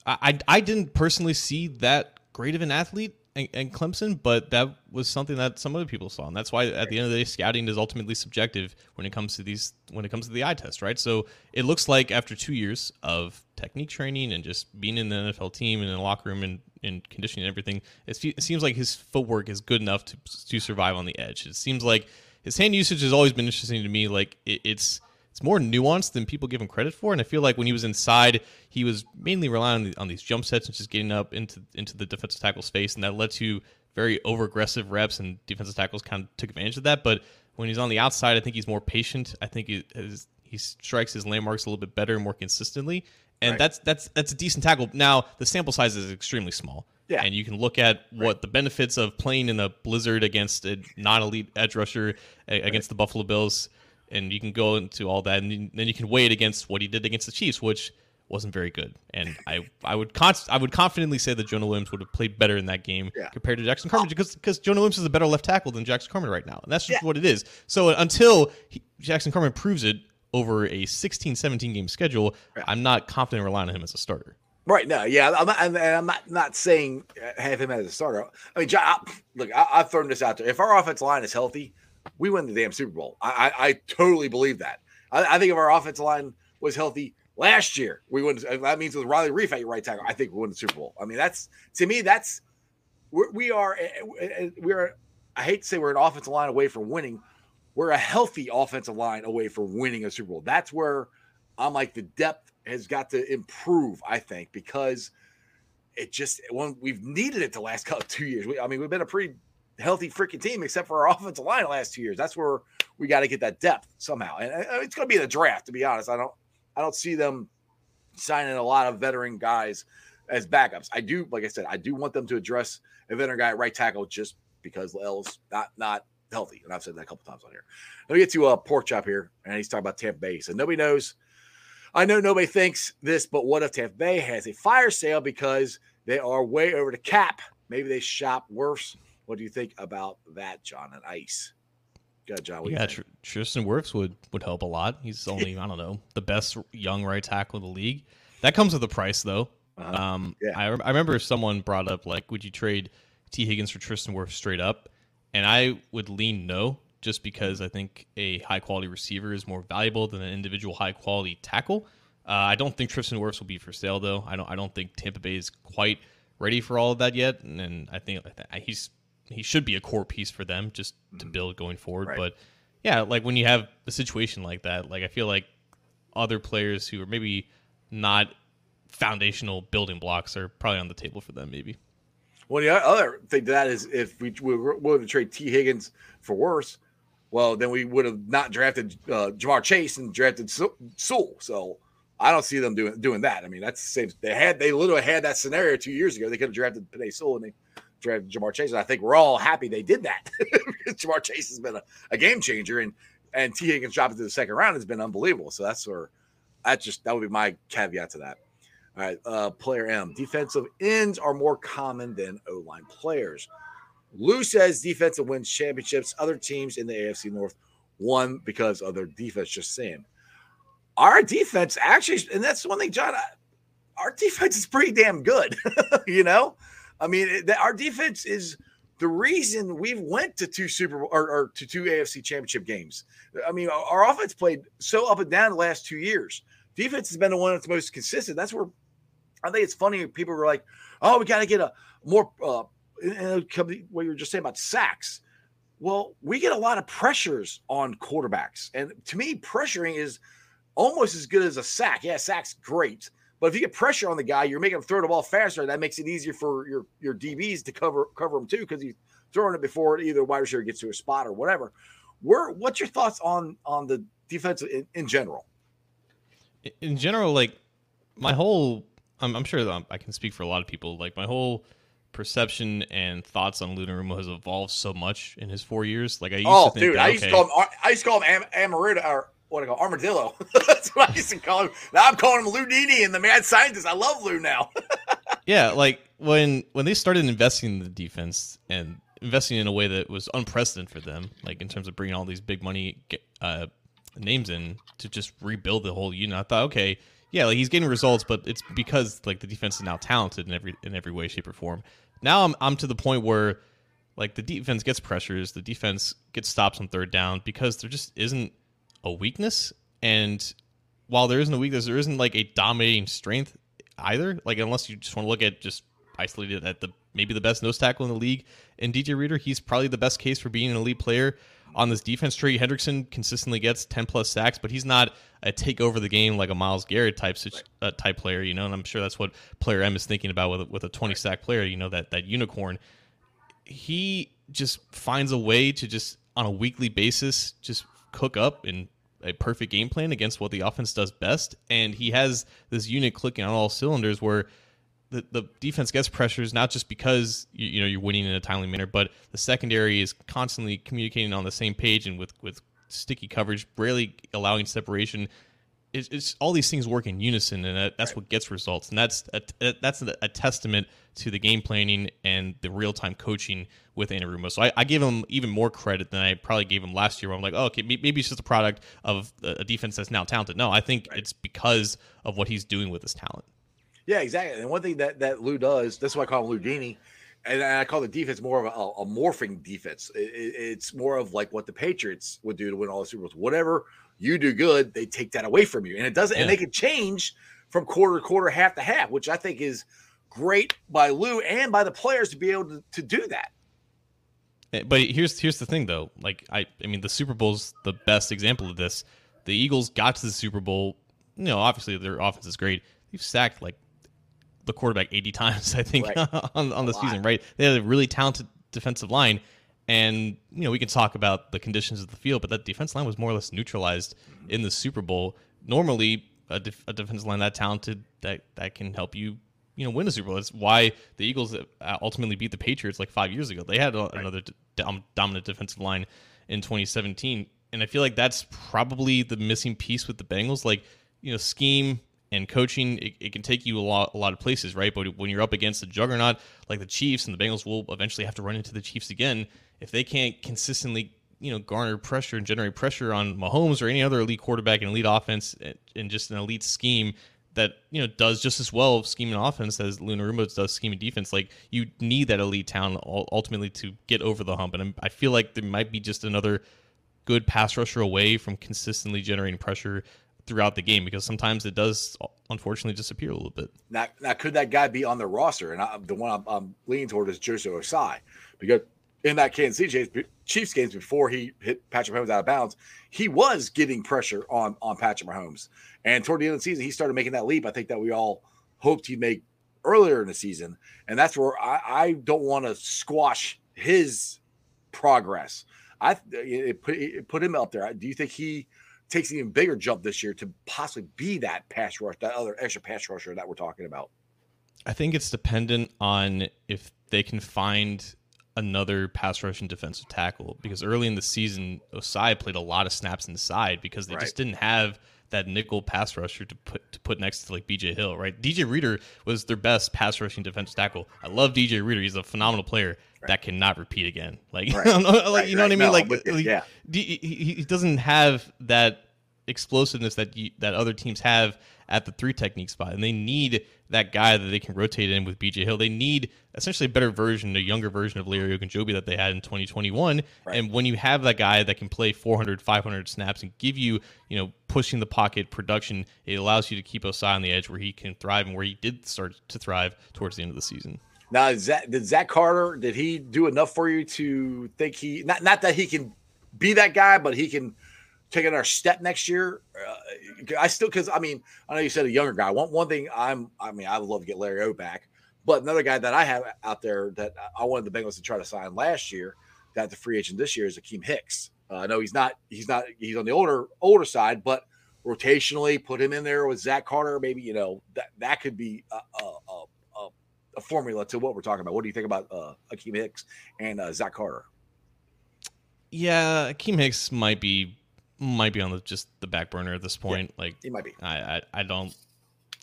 I, I, I didn't personally see that great of an athlete and, and, Clemson, but that was something that some other people saw, and that's why at the end of the day, scouting is ultimately subjective when it comes to these when it comes to the eye test, right? So it looks like after two years of technique training and just being in the NFL team and in the locker room and, and conditioning and everything, it, it seems like his footwork is good enough to to survive on the edge. It seems like his hand usage has always been interesting to me. Like it, it's it's more nuanced than people give him credit for. And I feel like when he was inside, he was mainly relying on, the, on these jump sets and just getting up into into the defensive tackle space, and that led to very over aggressive reps, and defensive tackles kind of took advantage of that. But when he's on the outside, I think he's more patient. I think he, he strikes his landmarks a little bit better and more consistently, and right. that's that's that's a decent tackle. Now the sample size is extremely small. Yeah. And you can look at what right. the benefits of playing in a blizzard against a non elite edge rusher against right. the Buffalo Bills and you can go into all that, and then you can weigh it against what he did against the Chiefs, which wasn't very good. And I, I would const- I would confidently say that Jonah Williams would have played better in that game yeah. compared to Jackson Carman because because Jonah Williams is a better left tackle than Jackson Carman right now, and that's just yeah. what it is. So until he, Jackson Carman proves it over a 16-17 game schedule, yeah. I'm not confident relying on him as a starter. Right. No. Yeah. I'm not. I'm not. Not saying uh, have him as a starter. I mean, John, look, I, I've thrown this out there. If our offense line is healthy, we win the damn Super Bowl. I, I, I totally believe that. I, I, think if our offensive line was healthy last year, we wouldn't. That means with Riley Reiff at your right tackle, I think we win the Super Bowl. I mean, that's to me, that's we're, we are eh, eh, eh, we're. I hate to say we're an offensive line away from winning. We're a healthy offensive line away from winning a Super Bowl. That's where I'm like the depth has got to improve. I think because it just when we've needed it the last couple two years. We, I mean, we've been a pretty healthy freaking team except for our offensive line the last two years. That's where we got to get that depth somehow. And uh, it's going to be the draft, to be honest. I don't, I don't see them signing a lot of veteran guys as backups. I do, like I said, I do want them to address a veteran guy at right tackle just because L's not not healthy, and I've said that a couple times on here. Let me get to a uh, pork chop here, and he's talking about Tampa Bay. So nobody knows. I know nobody thinks this, but what if Tampa Bay has a fire sale because they are way over the cap? Maybe they shop Wirfs what do you think about that, John, and Ice? Good, John. yeah, Tr- Tristan Wirfs would would help a lot. He's only I don't know the best young right tackle in the league. That comes with a price though. Uh-huh. Um, yeah. I, I remember someone brought up like, would you trade T Higgins for Tristan Wirfs straight up? And I would lean no, just because I think a high quality receiver is more valuable than an individual high quality tackle. Uh, I don't think Tristan Wirfs will be for sale though. I don't. I don't think Tampa Bay is quite ready for all of that yet. And, and I think he's he should be a core piece for them just to mm-hmm. build going forward. Right. But yeah, like when you have a situation like that, like I feel like other players who are maybe not foundational building blocks are probably on the table for them. Maybe. Well, the other thing to that is if we, we were willing to trade T. Higgins for Wirfs, well, then we would have not drafted uh, Ja'Marr Chase and drafted Sewell. So I don't see them doing doing that. I mean, that's the same. They had they literally had that scenario two years ago. They could have drafted Penei Sewell and they drafted Ja'Marr Chase. And I think we're all happy they did that because Ja'Marr Chase has been a, a, game changer, and and Tee Higgins dropping to the second round has been unbelievable. So that's where that just that would be my caveat to that. All right, uh, player M. Defensive ends are more common than O line players. Lou says defensive wins championships. Other teams in the AFC North won because of their defense. Just saying. Our defense actually, and that's the one thing, John. Our defense is pretty damn good. you know, I mean, it, our defense is the reason we've went to two Super or, or, to two AFC Championship games. I mean, our offense played so up and down the last two years. Defense has been the one that's most consistent. That's where I think it's funny. People were like, "Oh, we got to get a more." Uh, what you were just saying about sacks. Well, we get a lot of pressures on quarterbacks, and to me, pressuring is almost as good as a sack. Yeah, sack's great, but if you get pressure on the guy, you're making him throw the ball faster. That makes it easier for your your DBs to cover cover him too because he's throwing it before either wide receiver gets to a spot or whatever. Where what's your thoughts on on the defense in, in general? In general, like my whole I'm, I'm sure that I can speak for a lot of people. Like my whole perception and thoughts on Lou Anarumo has evolved so much in his four years. Like I used oh, to think dude, that, I used okay, to call him I used to call him Am- Amarita or what do I call armadillo. That's what I used to call him. Now I'm calling him Lou Dini and the mad scientist. I love Lou now. yeah, like when when they started investing in the defense and investing in a way that was unprecedented for them, like in terms of bringing all these big money uh, names in to just rebuild the whole unit. I thought, okay, yeah, like he's getting results, but it's because like the defense is now talented in every in every way, shape, or form. Now I'm I'm to the point where like the defense gets pressures, the defense gets stops on third down because there just isn't a weakness. And while there isn't a weakness, there isn't like a dominating strength either. Like unless you just want to look at just isolated at the maybe the best nose tackle in the league. And DJ Reader, he's probably the best case for being an elite player on this defense. Trey. Hendrickson consistently gets 10 plus sacks, but he's not a take over the game like a Myles Garrett type uh, type player, you know. And I'm sure that's what player M is thinking about with with a 20 sack player, you know, that that unicorn. He just finds a way to just on a weekly basis just cook up and a perfect game plan against what the offense does best. And he has this unit clicking on all cylinders where the, the defense gets pressures not just because you, you know you're winning in a timely manner, but the secondary is constantly communicating on the same page and with with sticky coverage, rarely allowing separation. It's, it's all these things work in unison, and that, that's what gets results. And that's a, that's a, testament to the game planning and the real time coaching with Anarumo. So I, I, give him even more credit than I probably gave him last year. Where I'm like, oh, okay, maybe it's just a product of a defense that's now talented. No, I think right. it's because of what he's doing with his talent. Yeah, exactly. And one thing that that Lou does, that's why I call him Lou Dini, and I call the defense more of a, a morphing defense. It, it, it's more of like what the Patriots would do to win all the Super Bowls. Whatever you do good, they take that away from you, and it doesn't. Yeah. And they can change from quarter to quarter, half to half, which I think is great by Lou and by the players to be able to, to do that. Eh, but here's here's the thing though. Like I I mean the Super Bowl's the best example of this. The Eagles got to the Super Bowl. You know, obviously their offense is great. They've sacked like the quarterback 80 times, I think, right. on, on the season, right? They had a really talented defensive line. And, you know, we can talk about the conditions of the field, but that defense line was more or less neutralized in the Super Bowl. Normally, a, def- a defensive line that talented that, that can help you, you know, win a Super Bowl. That's why the Eagles uh, ultimately beat the Patriots like five years ago. They had a, right. another d- dominant defensive line in 2017. And I feel like that's probably the missing piece with the Bengals. Like, you know, scheme, and coaching it, it, can take you a lot a lot of places right but when you're up against a juggernaut like the chiefs and the bengals will eventually have to run into the chiefs again if they can't consistently you know garner pressure and generate pressure on mahomes or any other elite quarterback and elite offense and just an elite scheme that you know does just as well scheming offense as Lou Anarumo does scheming defense. Like you need that elite talent ultimately to get over the hump, and I feel like there might be just another good pass rusher away from consistently generating pressure throughout the game because sometimes it does unfortunately disappear a little bit. Now, now could that guy be on the roster? And I, the one I'm, I'm, leaning toward is Joseph Ossai because in that Kansas City Chiefs games before he hit Patrick Mahomes out of bounds, he was getting pressure on on Patrick Mahomes. And toward the end of the season, he started making that leap. I think that we all hoped he'd make earlier in the season, and that's where I, I don't want to squash his progress. I it put, it put him up there. Do you think he takes an even bigger jump this year to possibly be that pass rush, that other extra pass rusher that we're talking about? I think it's dependent on if they can find another pass rushing defensive tackle because early in the season, Ossai played a lot of snaps inside because they right. just didn't have that nickel pass rusher to put to put next to like BJ Hill, right? DJ Reader was their best pass rushing defensive tackle. I love DJ Reader; he's a phenomenal player right. that cannot repeat again. Like, right. like right, you know what I mean? No, like, like yeah, he, he doesn't have that explosiveness that you, that other teams have at the three technique spot, and they need that guy that they can rotate in with BJ Hill. They need essentially a better version, a younger version of Larry Ogunjobi that they had in 2021. Right. And when you have that guy that can play 400, 500 snaps and give you, you know, pushing the pocket production, it allows you to keep Ossai on the edge where he can thrive and where he did start to thrive towards the end of the season. Now, Zach, did Zach Carter did he do enough for you to think he not not that he can be that guy, but he can taking our step next year. Uh, I still because I mean I know you said a younger guy. One one thing I'm I mean I would love to get Larry O back, but another guy that I have out there that I wanted the Bengals to try to sign last year, that the free agent this year is Akiem Hicks. Uh, I know he's not he's not he's on the older older side, but rotationally, put him in there with Zach Carter. Maybe you know that that could be a, a, a, a formula to what we're talking about. What do you think about uh, Akiem Hicks and uh, Zach Carter? Yeah, Akiem Hicks might be might be on the just the back burner at this point. Yeah, like he might be. I, I I don't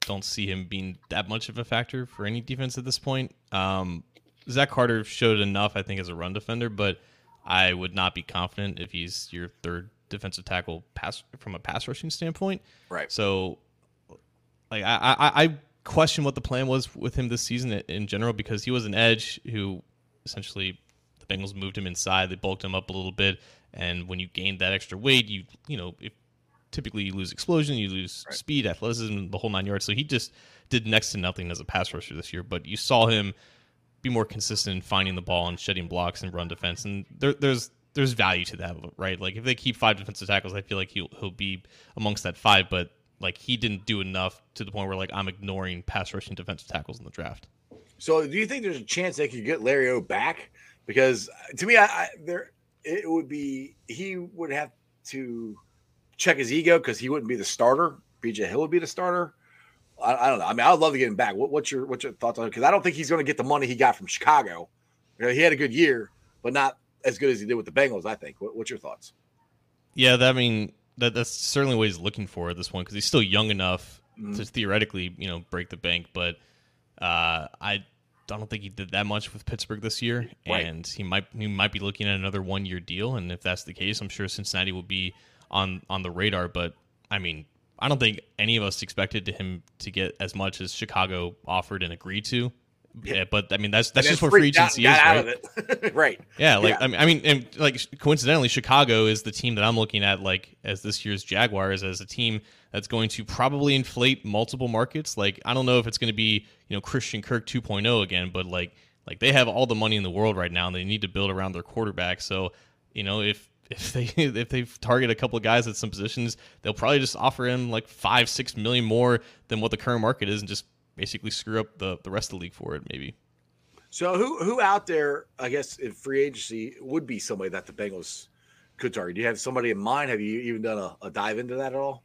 don't see him being that much of a factor for any defense at this point. Um, Zach Carter showed enough, I think, as a run defender, but I would not be confident if he's your third defensive tackle pass from a pass rushing standpoint. Right. So, like, I, I, I question what the plan was with him this season in general because he was an edge who essentially the Bengals moved him inside, they bulked him up a little bit, and when you gain that extra weight, you you know if typically you lose explosion, you lose Right. speed, athleticism, the whole nine yards. So he just did next to nothing as a pass rusher this year. But you saw him be more consistent in finding the ball and shedding blocks and run defense, and there, there's there's value to that, right? Like if they keep five defensive tackles, I feel like he'll he'll be amongst that five. But like he didn't do enough to the point where like I'm ignoring pass rushing defensive tackles in the draft. So, do you think there's a chance they could get Larry O back? Because uh, to me, I, I there it would be he would have to check his ego because he wouldn't be the starter. BJ Hill would be the starter. I, I don't know. I mean, I'd love to get him back. What, what's your what's your thoughts on it? Because I don't think he's going to get the money he got from Chicago. You know, he had a good year, but not as good as he did with the Bengals. I think. What, what's your thoughts? Yeah, that I mean that that's certainly what he's looking for at this point because he's still young enough Mhm. to theoretically you know break the bank, but uh, I don't think he did that much with Pittsburgh this year, Right. and he might he might be looking at another one year deal, and if that's the case, I'm sure Cincinnati will be on on the radar. But I mean, I don't think any of us expected to him to get as much as Chicago offered and agreed to. Yeah. But I mean that's that's just what free agency is, right? of it. right. Yeah, like Yeah. I mean, I mean, and like coincidentally, Chicago is the team that I'm looking at, like as this year's Jaguars, as a team that's going to probably inflate multiple markets. Like I don't know if it's going to be you know Christian Kirk 2.0 again, but like like they have all the money in the world right now, and they need to build around their quarterback. So you know if if they if they target a couple of guys at some positions, they'll probably just offer him like five six million more than what the current market is, and just basically screw up the the rest of the league for it, maybe. So who who out there, I guess, in free agency would be somebody that the Bengals could target? Do you have somebody in mind? Have you even done a, a dive into that at all?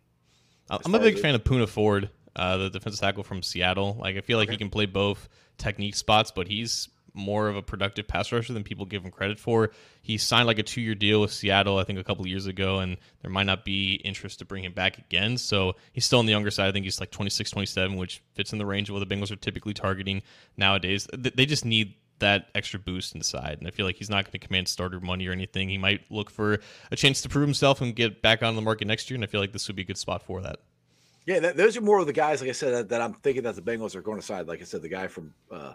Uh, As I'm a big as it- fan of Poona Ford, uh, the defensive tackle from Seattle. Like I feel like he can play both technique spots, but he's more of a productive pass rusher than people give him credit for. He signed like a two year deal with Seattle, I think, a couple of years ago, and there might not be interest to bring him back again. So he's still on the younger side. I think he's like 26, 27, which fits in the range of what the Bengals are typically targeting nowadays. They just need that extra boost inside. And I feel like he's not going to command starter money or anything. He might look for a chance to prove himself and get back on the market next year. And I feel like this would be a good spot for that. Yeah, that, those are more of the guys, like I said, that, that I'm thinking that the Bengals are going to side. Like I said, the guy from uh,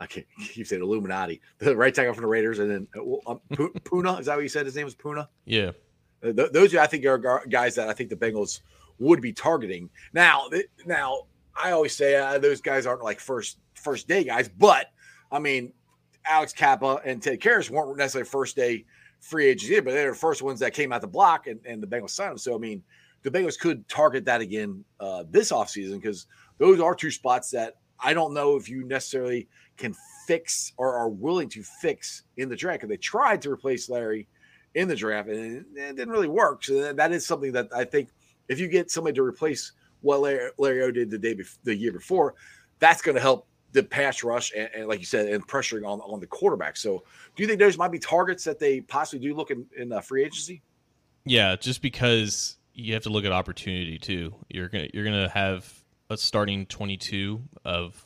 I can't keep saying Illuminati, the right tackle from the Raiders, and then uh, um, Poona. Is that what you said? His name was Poona. Yeah. Uh, th- those are, I think, are guys that I think the Bengals would be targeting. Now, th- now I always say uh, those guys aren't like first first day guys, but I mean, Alex Cappa and Ted Karras weren't necessarily first day free agents either, but they're the first ones that came out the block and, and the Bengals signed them. So I mean, the Bengals could target that again uh, this offseason because those are two spots that I don't know if you necessarily can fix or are willing to fix in the draft. Because they tried to replace Larry in the draft and it, didn't really work. So that- is something that I think if you get somebody to replace what Larry, Larry O did the day bef- the year before, that's going to help the pass rush and, and like you said, and pressuring on on the quarterback. So, do you think those might be targets that they possibly do look in, in uh, free agency? Yeah, just because you have to look at opportunity too. You're gonna you're gonna have a starting 22 of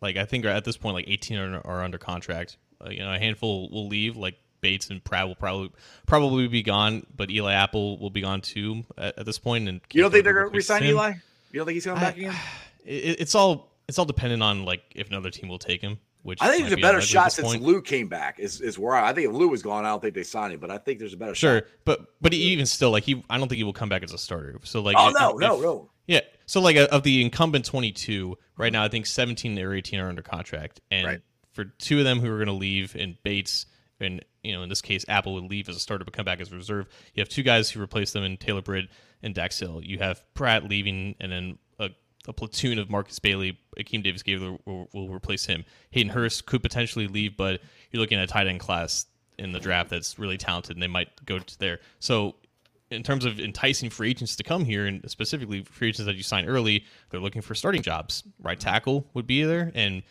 like I think at this point like 18 are, are under contract. Uh, you know, a handful will leave like Bates and Pratt will probably probably be gone, but Eli Apple will be gone too at, at this point. And You don't think they're going going to resign Eli? You don't think he's coming back again? It, it's all it's all dependent on like if another team will take him. Which I think there's a better shot since point. Lou came back. Is is where I, I think if Lou was gone, I don't think they signed him. But I think there's a better shot. Sure, shot. but but even still, like he, I don't think he will come back as a starter. So like, Oh if- no, if- no, no. Yeah. So like of the incumbent 22 right now, I think 17 or 18 are under contract, and Right. for two of them who are going to leave, and Bates and you know in this case Apple would leave as a starter but come back as a reserve. You have two guys who replace them in Taylor Britt and Dax Hill. You have Pratt leaving, and then a, a platoon of Markus Bailey, Akeem Davis Gaither will, will replace him. Hayden Hurst could potentially leave, but you're looking at a tight end class in the draft that's really talented, and they might go to there. So in terms of enticing free agents to come here, and specifically free agents that you sign early, they're looking for starting jobs. Right tackle would be there, and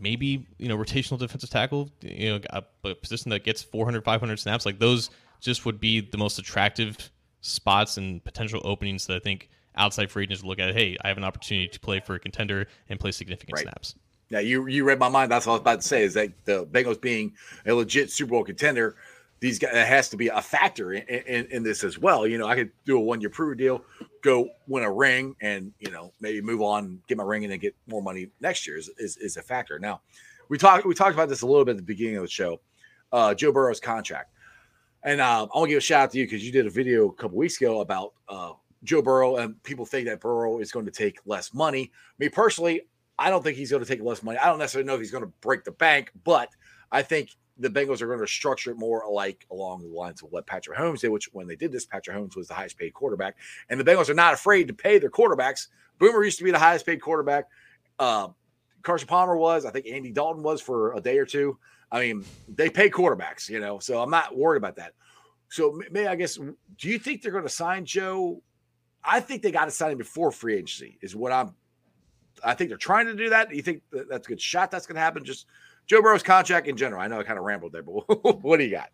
maybe you know rotational defensive tackle, you know, a, a position that gets 400, 500 snaps. Like those just would be the most attractive spots and potential openings that I think outside free agents look at. Hey, I have an opportunity to play for a contender and play significant Right. snaps. Yeah, you you read my mind. That's what I was about to say. Is that the Bengals being a legit Super Bowl contender, these guys it has to be a factor in, in, in this as well. You know, I could do a one year prove deal, go win a ring, and you know maybe move on, get my ring, and then get more money next year is is, is a factor. Now, we talked we talked about this a little bit at the beginning of the show. Uh, Joe Burrow's contract, and uh, I want to give a shout out to you because you did a video a couple weeks ago about uh, Joe Burrow, and people think that Burrow is going to take less money. Me personally, I don't think he's going to take less money. I don't necessarily know if he's going to break the bank, but I think the Bengals are going to structure it more like along the lines of what Patrick Holmes did, which when they did this, Patrick Holmes was the highest paid quarterback. And the Bengals are not afraid to pay their quarterbacks. Boomer used to be the highest paid quarterback. Uh, Carson Palmer was. I think Andy Dalton was for a day or two. I mean, they pay quarterbacks, you know, so I'm not worried about that. So may I guess, do you think they're going to sign Joe? I think they got to sign him before free agency, is what I'm I think they're trying to do that. Do you think that that's a good shot that's going to happen? Just Joe Burrow's contract in general. I know I kind of rambled there, but what do you got?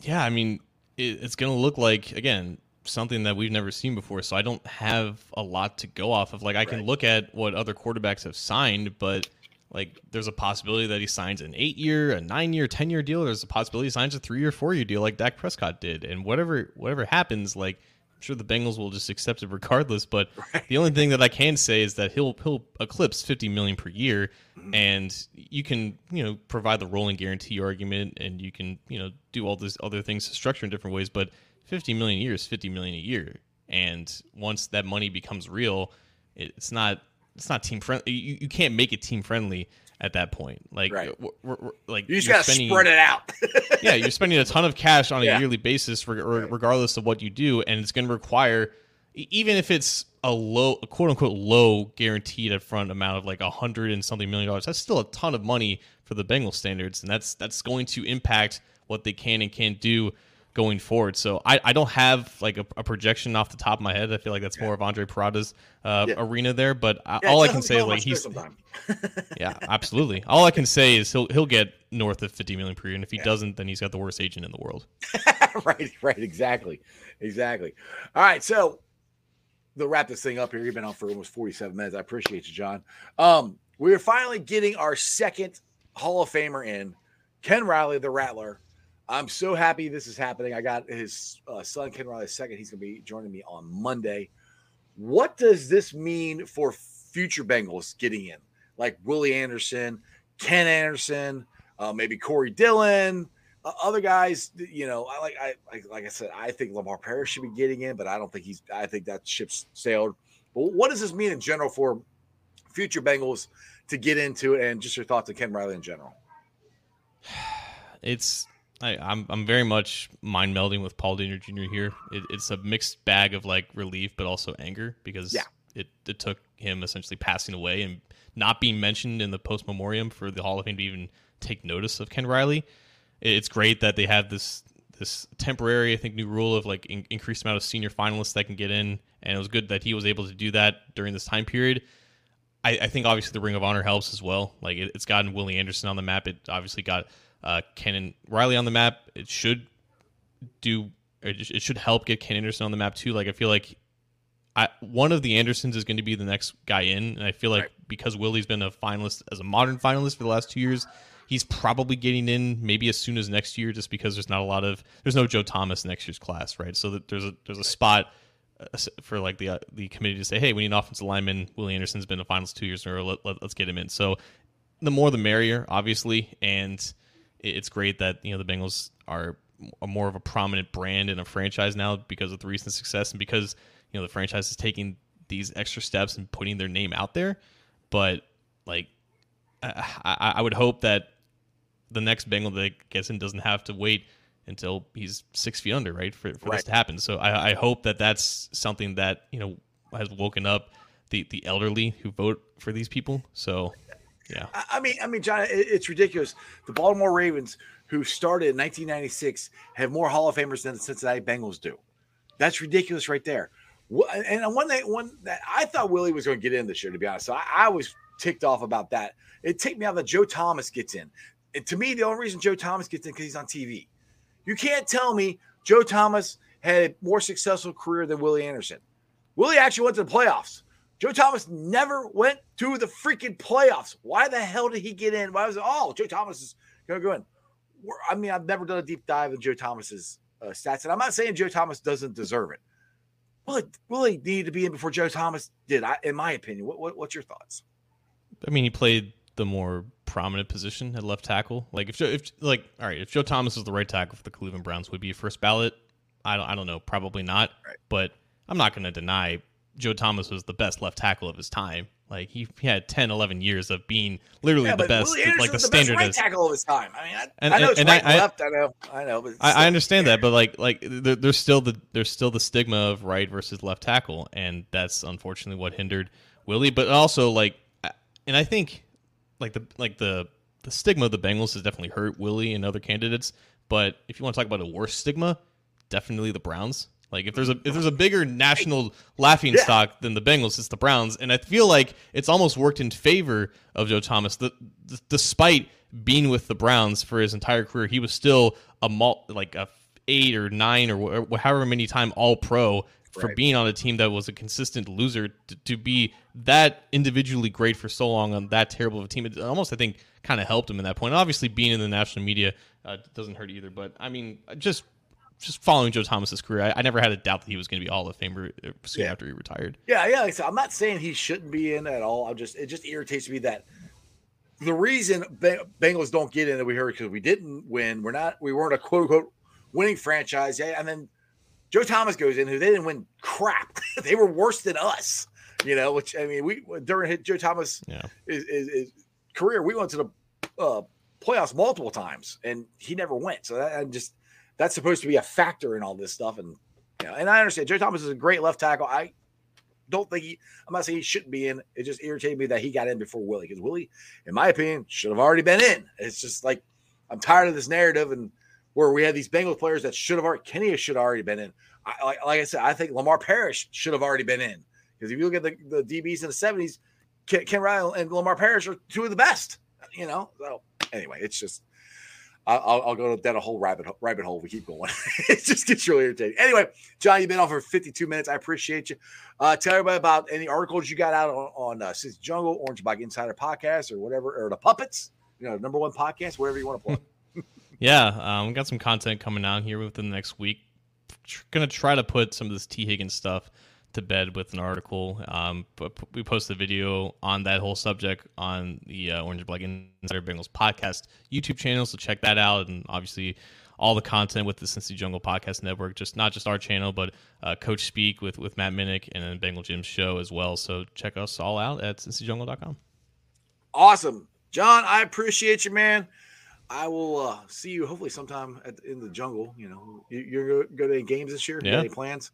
Yeah, I mean, it, it's going to look like again something that we've never seen before. So I don't have a lot to go off of. Like I can look at what other quarterbacks have signed, but like there's a possibility that he signs an eight year, a nine year, ten year deal. There's a possibility he signs a three year, four year deal like Dak Prescott did. And whatever whatever happens, like I'm sure the Bengals will just accept it regardless. But the only thing that I can say is that he'll he'll eclipse 50 million per year, mm-hmm. and you can you know provide the rolling guarantee argument, and you can you know do all these other things to structure in different ways. But 50 million a year is 50 million a year, and once that money becomes real, it's not it's not team friendly. You, you can't make it team friendly at that point. Like Right. we're, we're, like You just got to spending- spread it out. yeah, you're spending a ton of cash on a Yeah. yearly basis, reg- reg- regardless of what you do, and it's going to require, even if it's a low, a quote unquote low guaranteed upfront amount of like a hundred and something million dollars. That's still a ton of money for the Bengals standards, and that's that's going to impact what they can and can't do going forward. So I, I don't have like a, a projection off the top of my head. I feel like that's more of Andre Parada's uh, Yeah. arena there, but I, Yeah, all I can say is like he's yeah, absolutely. All I can say is he'll he'll get north of 50 million per year, and if he doesn't, then he's got the worst agent in the world. right, right, exactly, exactly. All right, so to wrap this thing up here, you've been on for almost 47 minutes. I appreciate you, John. Um, we are finally getting our second Hall of Famer in, Ken Riley, the Rattler. I'm so happy this is happening. I got his uh, son, Ken Riley, second. He's going to be joining me on Monday. What does this mean for future Bengals getting in? Like Willie Anderson, Ken Anderson, uh, maybe Corey Dillon, uh, other guys, you know, I like I like like I said, I think Lamar Parrish should be getting in, but I don't think he's. I think that ship's sailed. But what does this mean in general for future Bengals to get into and just your thoughts on Ken Riley in general? It's I, I'm I'm very much mind melding with Paul Dehner Jr. here. It, it's a mixed bag of like relief, but also anger because Yeah. it, it took him essentially passing away and not being mentioned in the post memoriam for the Hall of Fame to even take notice of Ken Riley. It's great that they have this this temporary, I think, new rule of like in, increased amount of senior finalists that can get in, and it was good that he was able to do that during this time period. I, I think obviously the Ring of Honor helps as well. Like it, it's gotten Willie Anderson on the map. It obviously got uh, and Riley on the map. It should do. It, should help get Ken Anderson on the map too. Like I feel like I, one of the Andersons is going to be the next guy in, and I feel like Right. because Willie's been a finalist as a modern finalist for the last two years, he's probably getting in maybe as soon as next year, just because there's not a lot of there's no Joe Thomas next year's class, right? So that there's a there's a spot uh, for like the uh, the committee to say, hey, we need an offensive lineman. Willie Anderson's been a finalist two years in a row. Let, let, let's get him in. So the more the merrier, obviously, and it's great that you know the Bengals are a more of a prominent brand and a franchise now because of the recent success and because you know the franchise is taking these extra steps and putting their name out there. But like, I, I, I would hope that the next Bengal that gets in doesn't have to wait until he's six feet under, right, for, for Right. this to happen. So I, I hope that that's something that you know has woken up the the elderly who vote for these people. So yeah, I I mean, I mean, John, it, it's ridiculous. The Baltimore Ravens, who started in 1996, have more Hall of Famers than the Cincinnati Bengals do. That's ridiculous right there. And one that one that I thought Willie was going to get in this year, to be honest. So I, I was ticked off about that. It ticked me out that Joe Thomas gets in. And to me, the only reason Joe Thomas gets in because he's on TV. You can't tell me Joe Thomas had a more successful career than Willie Anderson. Willie actually went to the playoffs. Joe Thomas never went to the freaking playoffs. Why the hell did he get in? Why was it? Oh, Joe Thomas is going to go in. I mean, I've never done a deep dive in Joe Thomas's uh, stats, and I'm not saying Joe Thomas doesn't deserve it. Well, it really needed to be in before Joe Thomas did, I, in my opinion. What, what, what's your thoughts? I mean, he played the more prominent position at left tackle. Like if, if like all right, if Joe Thomas is the right tackle for the Cleveland Browns, would be a first ballot. I don't, I don't know, probably not. Right. But I'm not going to deny Joe Thomas was the best left tackle of his time. Like he, he had 10, 11 years of being literally yeah, the best, like the, the standard right tackle of his time. I mean, I, and, I know and, and right I, left. I know, I know, but I, I, understand that, but like, like there, there's still the there's still the stigma of right versus left tackle, and that's unfortunately what hindered Willie. But also, like, and I think like the like the the stigma of the Bengals has definitely hurt Willie and other candidates. But if you want to talk about a worse stigma, definitely the Browns. Like if there's a if there's a bigger national laughing Yeah. stock than the Bengals, it's the Browns, and I feel like it's almost worked in favor of Joe Thomas. The, d- despite being with the Browns for his entire career, he was still a mul- like a eight or nine or wh- however many time All Pro for Right. being on a team that was a consistent loser. To, to be that individually great for so long on that terrible of a team, it almost I think kind of helped him in that point. Obviously, being in the national media uh, doesn't hurt either, but I mean, just just following Joe Thomas's career, I, I never had a doubt that he was going to be Hall of Famer uh, soon Yeah. after he retired. Yeah, yeah. Like I said, I'm not saying he shouldn't be in at all. I'm just it just irritates me that the reason Bengals don't get in that we heard because we didn't win. We're not. We weren't a quote unquote winning franchise. Yeah, and then Joe Thomas goes in who they didn't win crap. they were worse than us. You know, which I mean, we during Joe Thomas Yeah. is, is, is career, we went to the uh, playoffs multiple times, and he never went. So that and just that's supposed to be a factor in all this stuff. And you know, and I understand Joe Thomas is a great left tackle. I don't think he. I'm not saying he shouldn't be in. It just irritated me that he got in before Willie because Willie, in my opinion, should have already been in. It's just like I'm tired of this narrative and where we had these Bengals players that should have already Kenny should have already been in. I, like, like I said, I think Lamar Parrish should have already been in because if you look at the, the DBs in the 70s, Ken, Ken and Lamar Parrish are two of the best. You know, so anyway, it's just I'll, I'll- go down a whole rabbit rabbit hole. We keep going. it just gets really irritating. Anyway, John, you've been on for 52 minutes. I appreciate you. Uh, tell everybody about any articles you got out on, on uh, Cincy Jungle, Orange Bike Insider podcast, or whatever, or the Puppets. You know, number one podcast, wherever you want to plug. Yeah, um, we got some content coming out here within the next week. Tr- gonna try to put some of this T Higgins stuff to bed with an article. Um, but we posted a video on that whole subject on the uh, Orange and Black Insider Bengals podcast YouTube channel, so check that out. And obviously, all the content with the Cincy Jungle Podcast Network, just not just our channel, but uh, Coach Speak with with Matt Minich and then Bengal Jim's show as well. So check us all out at cincyjungle.com. awesome, John. I appreciate you, man. I will uh, see you hopefully sometime at, in the jungle. You know, you, you're going to go to any games this year? Yeah. Any plans?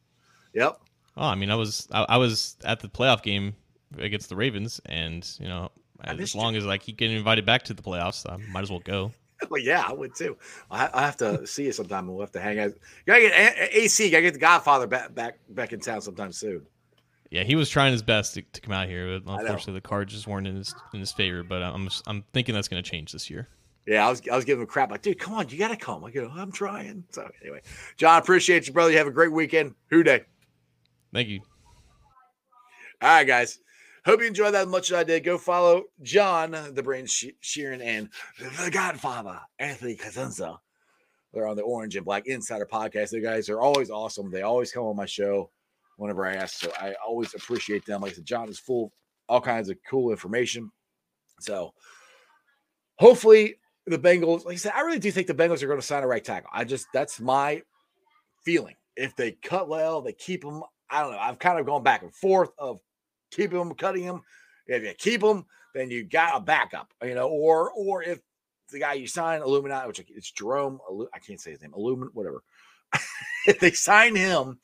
Yep. Oh, I mean, I was I, I was at the playoff game against the Ravens, and you know, as long as I keep getting invited back to the playoffs, I might as well go. Well, yeah, I would too. I, I have to see you sometime. We'll have to hang out. You gotta get A- AC. Gotta get the Godfather back back back in town sometime soon. Yeah, he was trying his best to, to come out here, but unfortunately, the cards just weren't in his in his favor. But I'm I'm thinking that's going to change this year. Yeah, I was I was giving him crap like, dude, come on, you gotta come. I go, I'm trying. So anyway, John, appreciate you, brother. You have a great weekend. Who Dey? Thank you. All right, guys. Hope you enjoyed that as much as I did. Go follow John, the Brain She- Sheeran, and the Godfather, Anthony Cosenza. They're on the Orange and Black Insider podcast. The guys are always awesome. They always come on my show whenever I ask. So I always appreciate them. Like I said, John is full of all kinds of cool information. So hopefully the Bengals, like I said, I really do think the Bengals are going to sign a right tackle. I just that's my feeling. If they cut well, they keep him. I don't know. I've kind of gone back and forth of keeping him, cutting him. If you keep him, then you got a backup, you know, or or if the guy you sign, Illuminati, which it's Jerome, I can't say his name, Illumin, whatever. if they sign him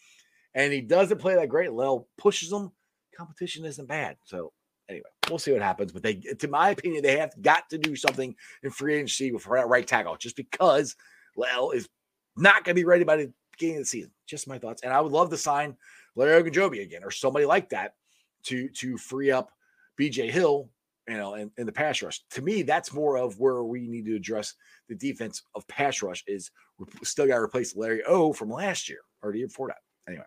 and he doesn't play that great, La'el pushes him, competition isn't bad. So anyway, we'll see what happens. But they, to my opinion, they have got to do something in free agency with that right tackle, just because La'el is not going to be ready by the beginning of the season. Just my thoughts. And I would love to sign Larry Ogunjobi again or somebody like that to to free up BJ Hill, you know, in, in the pass rush. To me, that's more of where we need to address the defense of pass rush is we still got to replace Larry O from last year or the year before that. Anyway,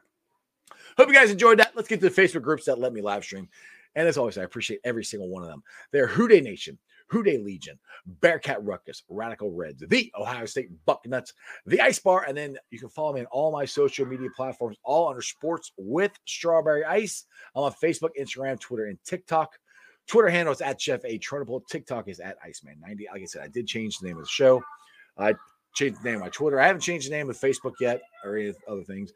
hope you guys enjoyed that. Let's get to the Facebook groups that let me live stream. And as always, I appreciate every single one of them. They're Who Dey Nation, Who Dey Legion, Bearcat Ruckus, Radical Reds, the Ohio State Bucknuts, the Ice Bar, and then you can follow me on all my social media platforms, all under Sports with Strawberry Ice. I'm on Facebook, Instagram, Twitter, and TikTok. Twitter handle is at Jeff A. Trunable. TikTok is at Iceman90. Like I said, I did change the name of the show. I changed the name of my Twitter. I haven't changed the name of Facebook yet or any other things.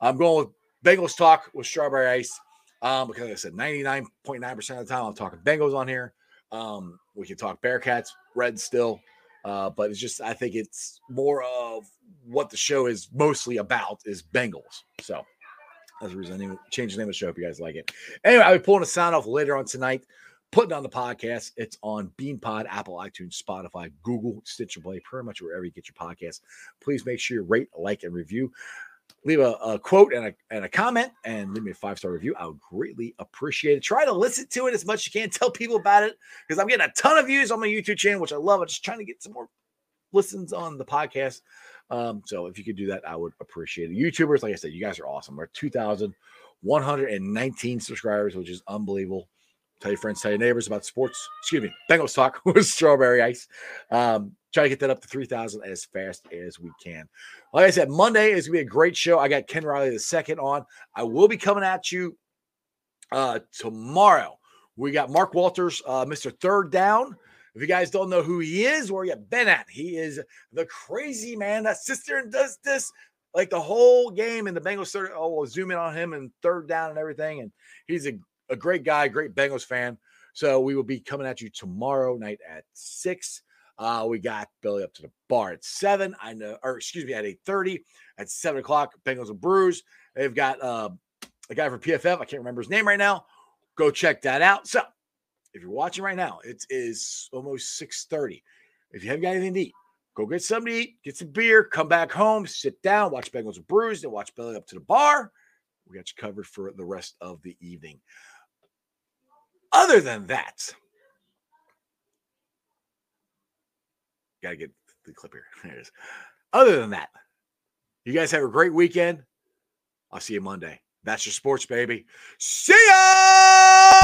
I'm going with Bengals Talk with Strawberry Ice um, because like I said 99.9% of the time I'm talking Bengals on here. Um, we can talk Bearcats, Red still, uh, but it's just I think it's more of what the show is mostly about is Bengals. So that's the reason I changed the name of the show if you guys like it. Anyway, I'll be pulling a sound off later on tonight, putting on the podcast. It's on BeanPod, Apple, iTunes, Spotify, Google, Stitcher Play, pretty much wherever you get your podcast. Please make sure you rate, like, and review leave a, a, quote and a, and a comment and leave me a five star review. I would greatly appreciate it. Try to listen to it as much as you can. Tell people about it because I'm getting a ton of views on my YouTube channel, which I love. I'm just trying to get some more listens on the podcast. Um, so if you could do that, I would appreciate it. YouTubers, like I said, you guys are awesome. We're 2,119 subscribers, which is unbelievable. Tell your friends, tell your neighbors about sports. Excuse me, Bengals talk with strawberry ice. Um, try to get that up to 3,000 as fast as we can. Like I said, Monday is going to be a great show. I got Ken Riley the second on. I will be coming at you uh, tomorrow. We got Mark Walters, uh, Mr. Third Down. If you guys don't know who he is, where you been at? He is the crazy man that sits there and does this like the whole game. And the Bengals start, oh, we'll zoom in on him and third down and everything. And he's a, a great guy, great Bengals fan. So we will be coming at you tomorrow night at six. Uh, we got Billy up to the bar at seven. I know, or excuse me, at eight thirty. At seven o'clock, Bengals and Brews. They've got uh, a guy from PFF. I can't remember his name right now. Go check that out. So, if you're watching right now, it is almost six thirty. If you haven't got anything to eat, go get something to eat, get some beer, come back home, sit down, watch Bengals and Brews, then watch Billy up to the bar. We got you covered for the rest of the evening. Other than that, Gotta get the clip here. There it is. Other than that, you guys have a great weekend. I'll see you Monday. That's your sports, baby. See ya!